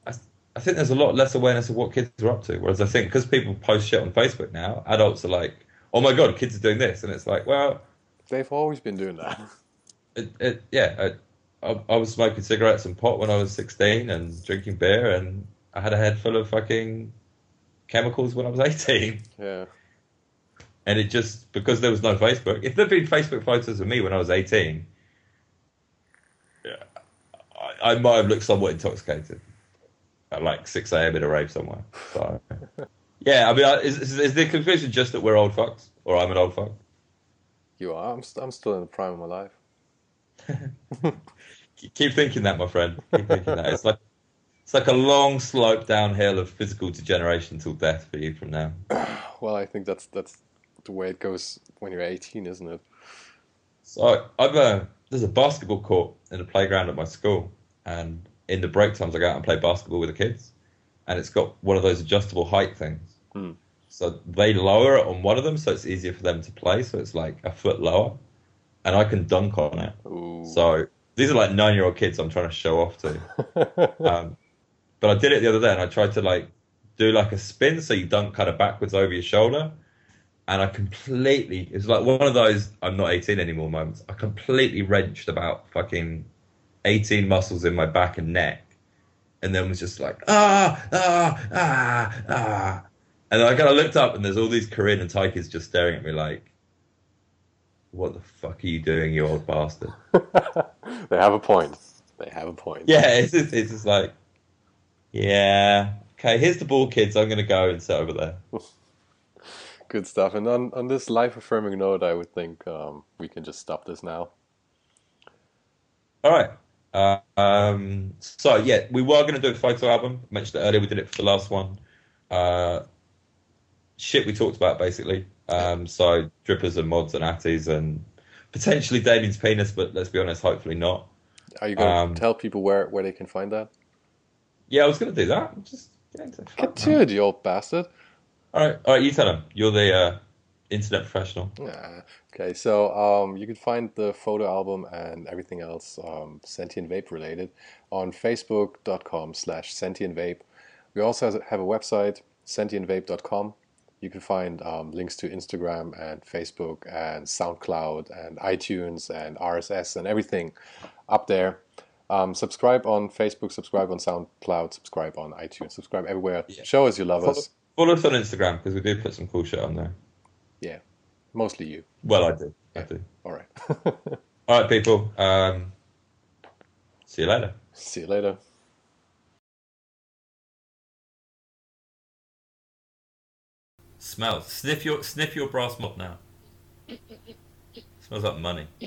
I, I think there's a lot less awareness of what kids are up to. Whereas I think because people post shit on Facebook now, adults are like, "Oh my god, kids are doing this," and it's like, well, They've always been doing that. it, it, yeah, I, I was smoking cigarettes and pot when I was 16 and drinking beer, and I had a head full of fucking chemicals when I was 18. yeah. And it just because there was no Facebook. If there'd been Facebook photos of me when I was 18, yeah, I, I might have looked somewhat intoxicated at like 6 a.m. in a rave somewhere. So, yeah, I mean, I- is, is, is the conclusion just that we're old fucks, or I'm an old fuck? You are. I'm. St- I'm still in the prime of my life. Keep- thinking that, my friend. Keep thinking that. It's like it's like a long slope downhill of physical degeneration till death for you from now. Well, I think that's that's the way it goes when you're 18, isn't it? So I've uh, there's a basketball court in the playground at my school, and in the break times I go out and play basketball with the kids, and it's got one of those adjustable height things. Hmm. So they lower it on one of them, so it's easier for them to play. So it's like a foot lower, and I can dunk on it. Ooh. So these are like nine year old kids I'm trying to show off to. Um, but I did it the other day, and I tried to like do like a spin, so you dunk kind of backwards over your shoulder, and I completely it was like one of those I'm not 18 anymore moments. I completely wrenched about fucking 18 muscles in my back and neck, and then was just like ah ah ah ah, and then I kind of looked up, and there's all these Korean and Thai kids just staring at me like. What the fuck are you doing, you old bastard? they have a point. They have a point. Yeah, it's just, it's just like, yeah, okay, here's the ball, kids. I'm going to go and sit over there. Good stuff. And on, on this life affirming note, I would think um, we can just stop this now. All right. Uh, um, so, yeah, we were going to do a photo album. I mentioned it earlier. We did it for the last one. Uh, shit we talked about, basically. Um, so, drippers and mods and atties and potentially Damian's penis, but let's be honest, hopefully not. Are you going to Um, tell people where, where they can find that? Yeah, I was going to do that. Just get into it. Get to it, you old bastard. All right, all right, you tell them. You're the uh, internet professional. Ah, okay, so um, you can find the photo album and everything else um, Sentient Vape related on facebook.com slash sentient vape. We also have a website, sentientvape.com. you can find um, links to Instagram and Facebook and SoundCloud and iTunes and RSS and everything up there. Um, subscribe on Facebook, subscribe on SoundCloud, subscribe on iTunes, subscribe everywhere. Yeah. Show us you love Follow, us. follow us on Instagram because we do put some cool shit on there. Yeah, mostly you. Well, I do. I do. All right. All right, people. Um, see you later. See you later. Smell. Sniff your sniff your brass mod now. Smells like money.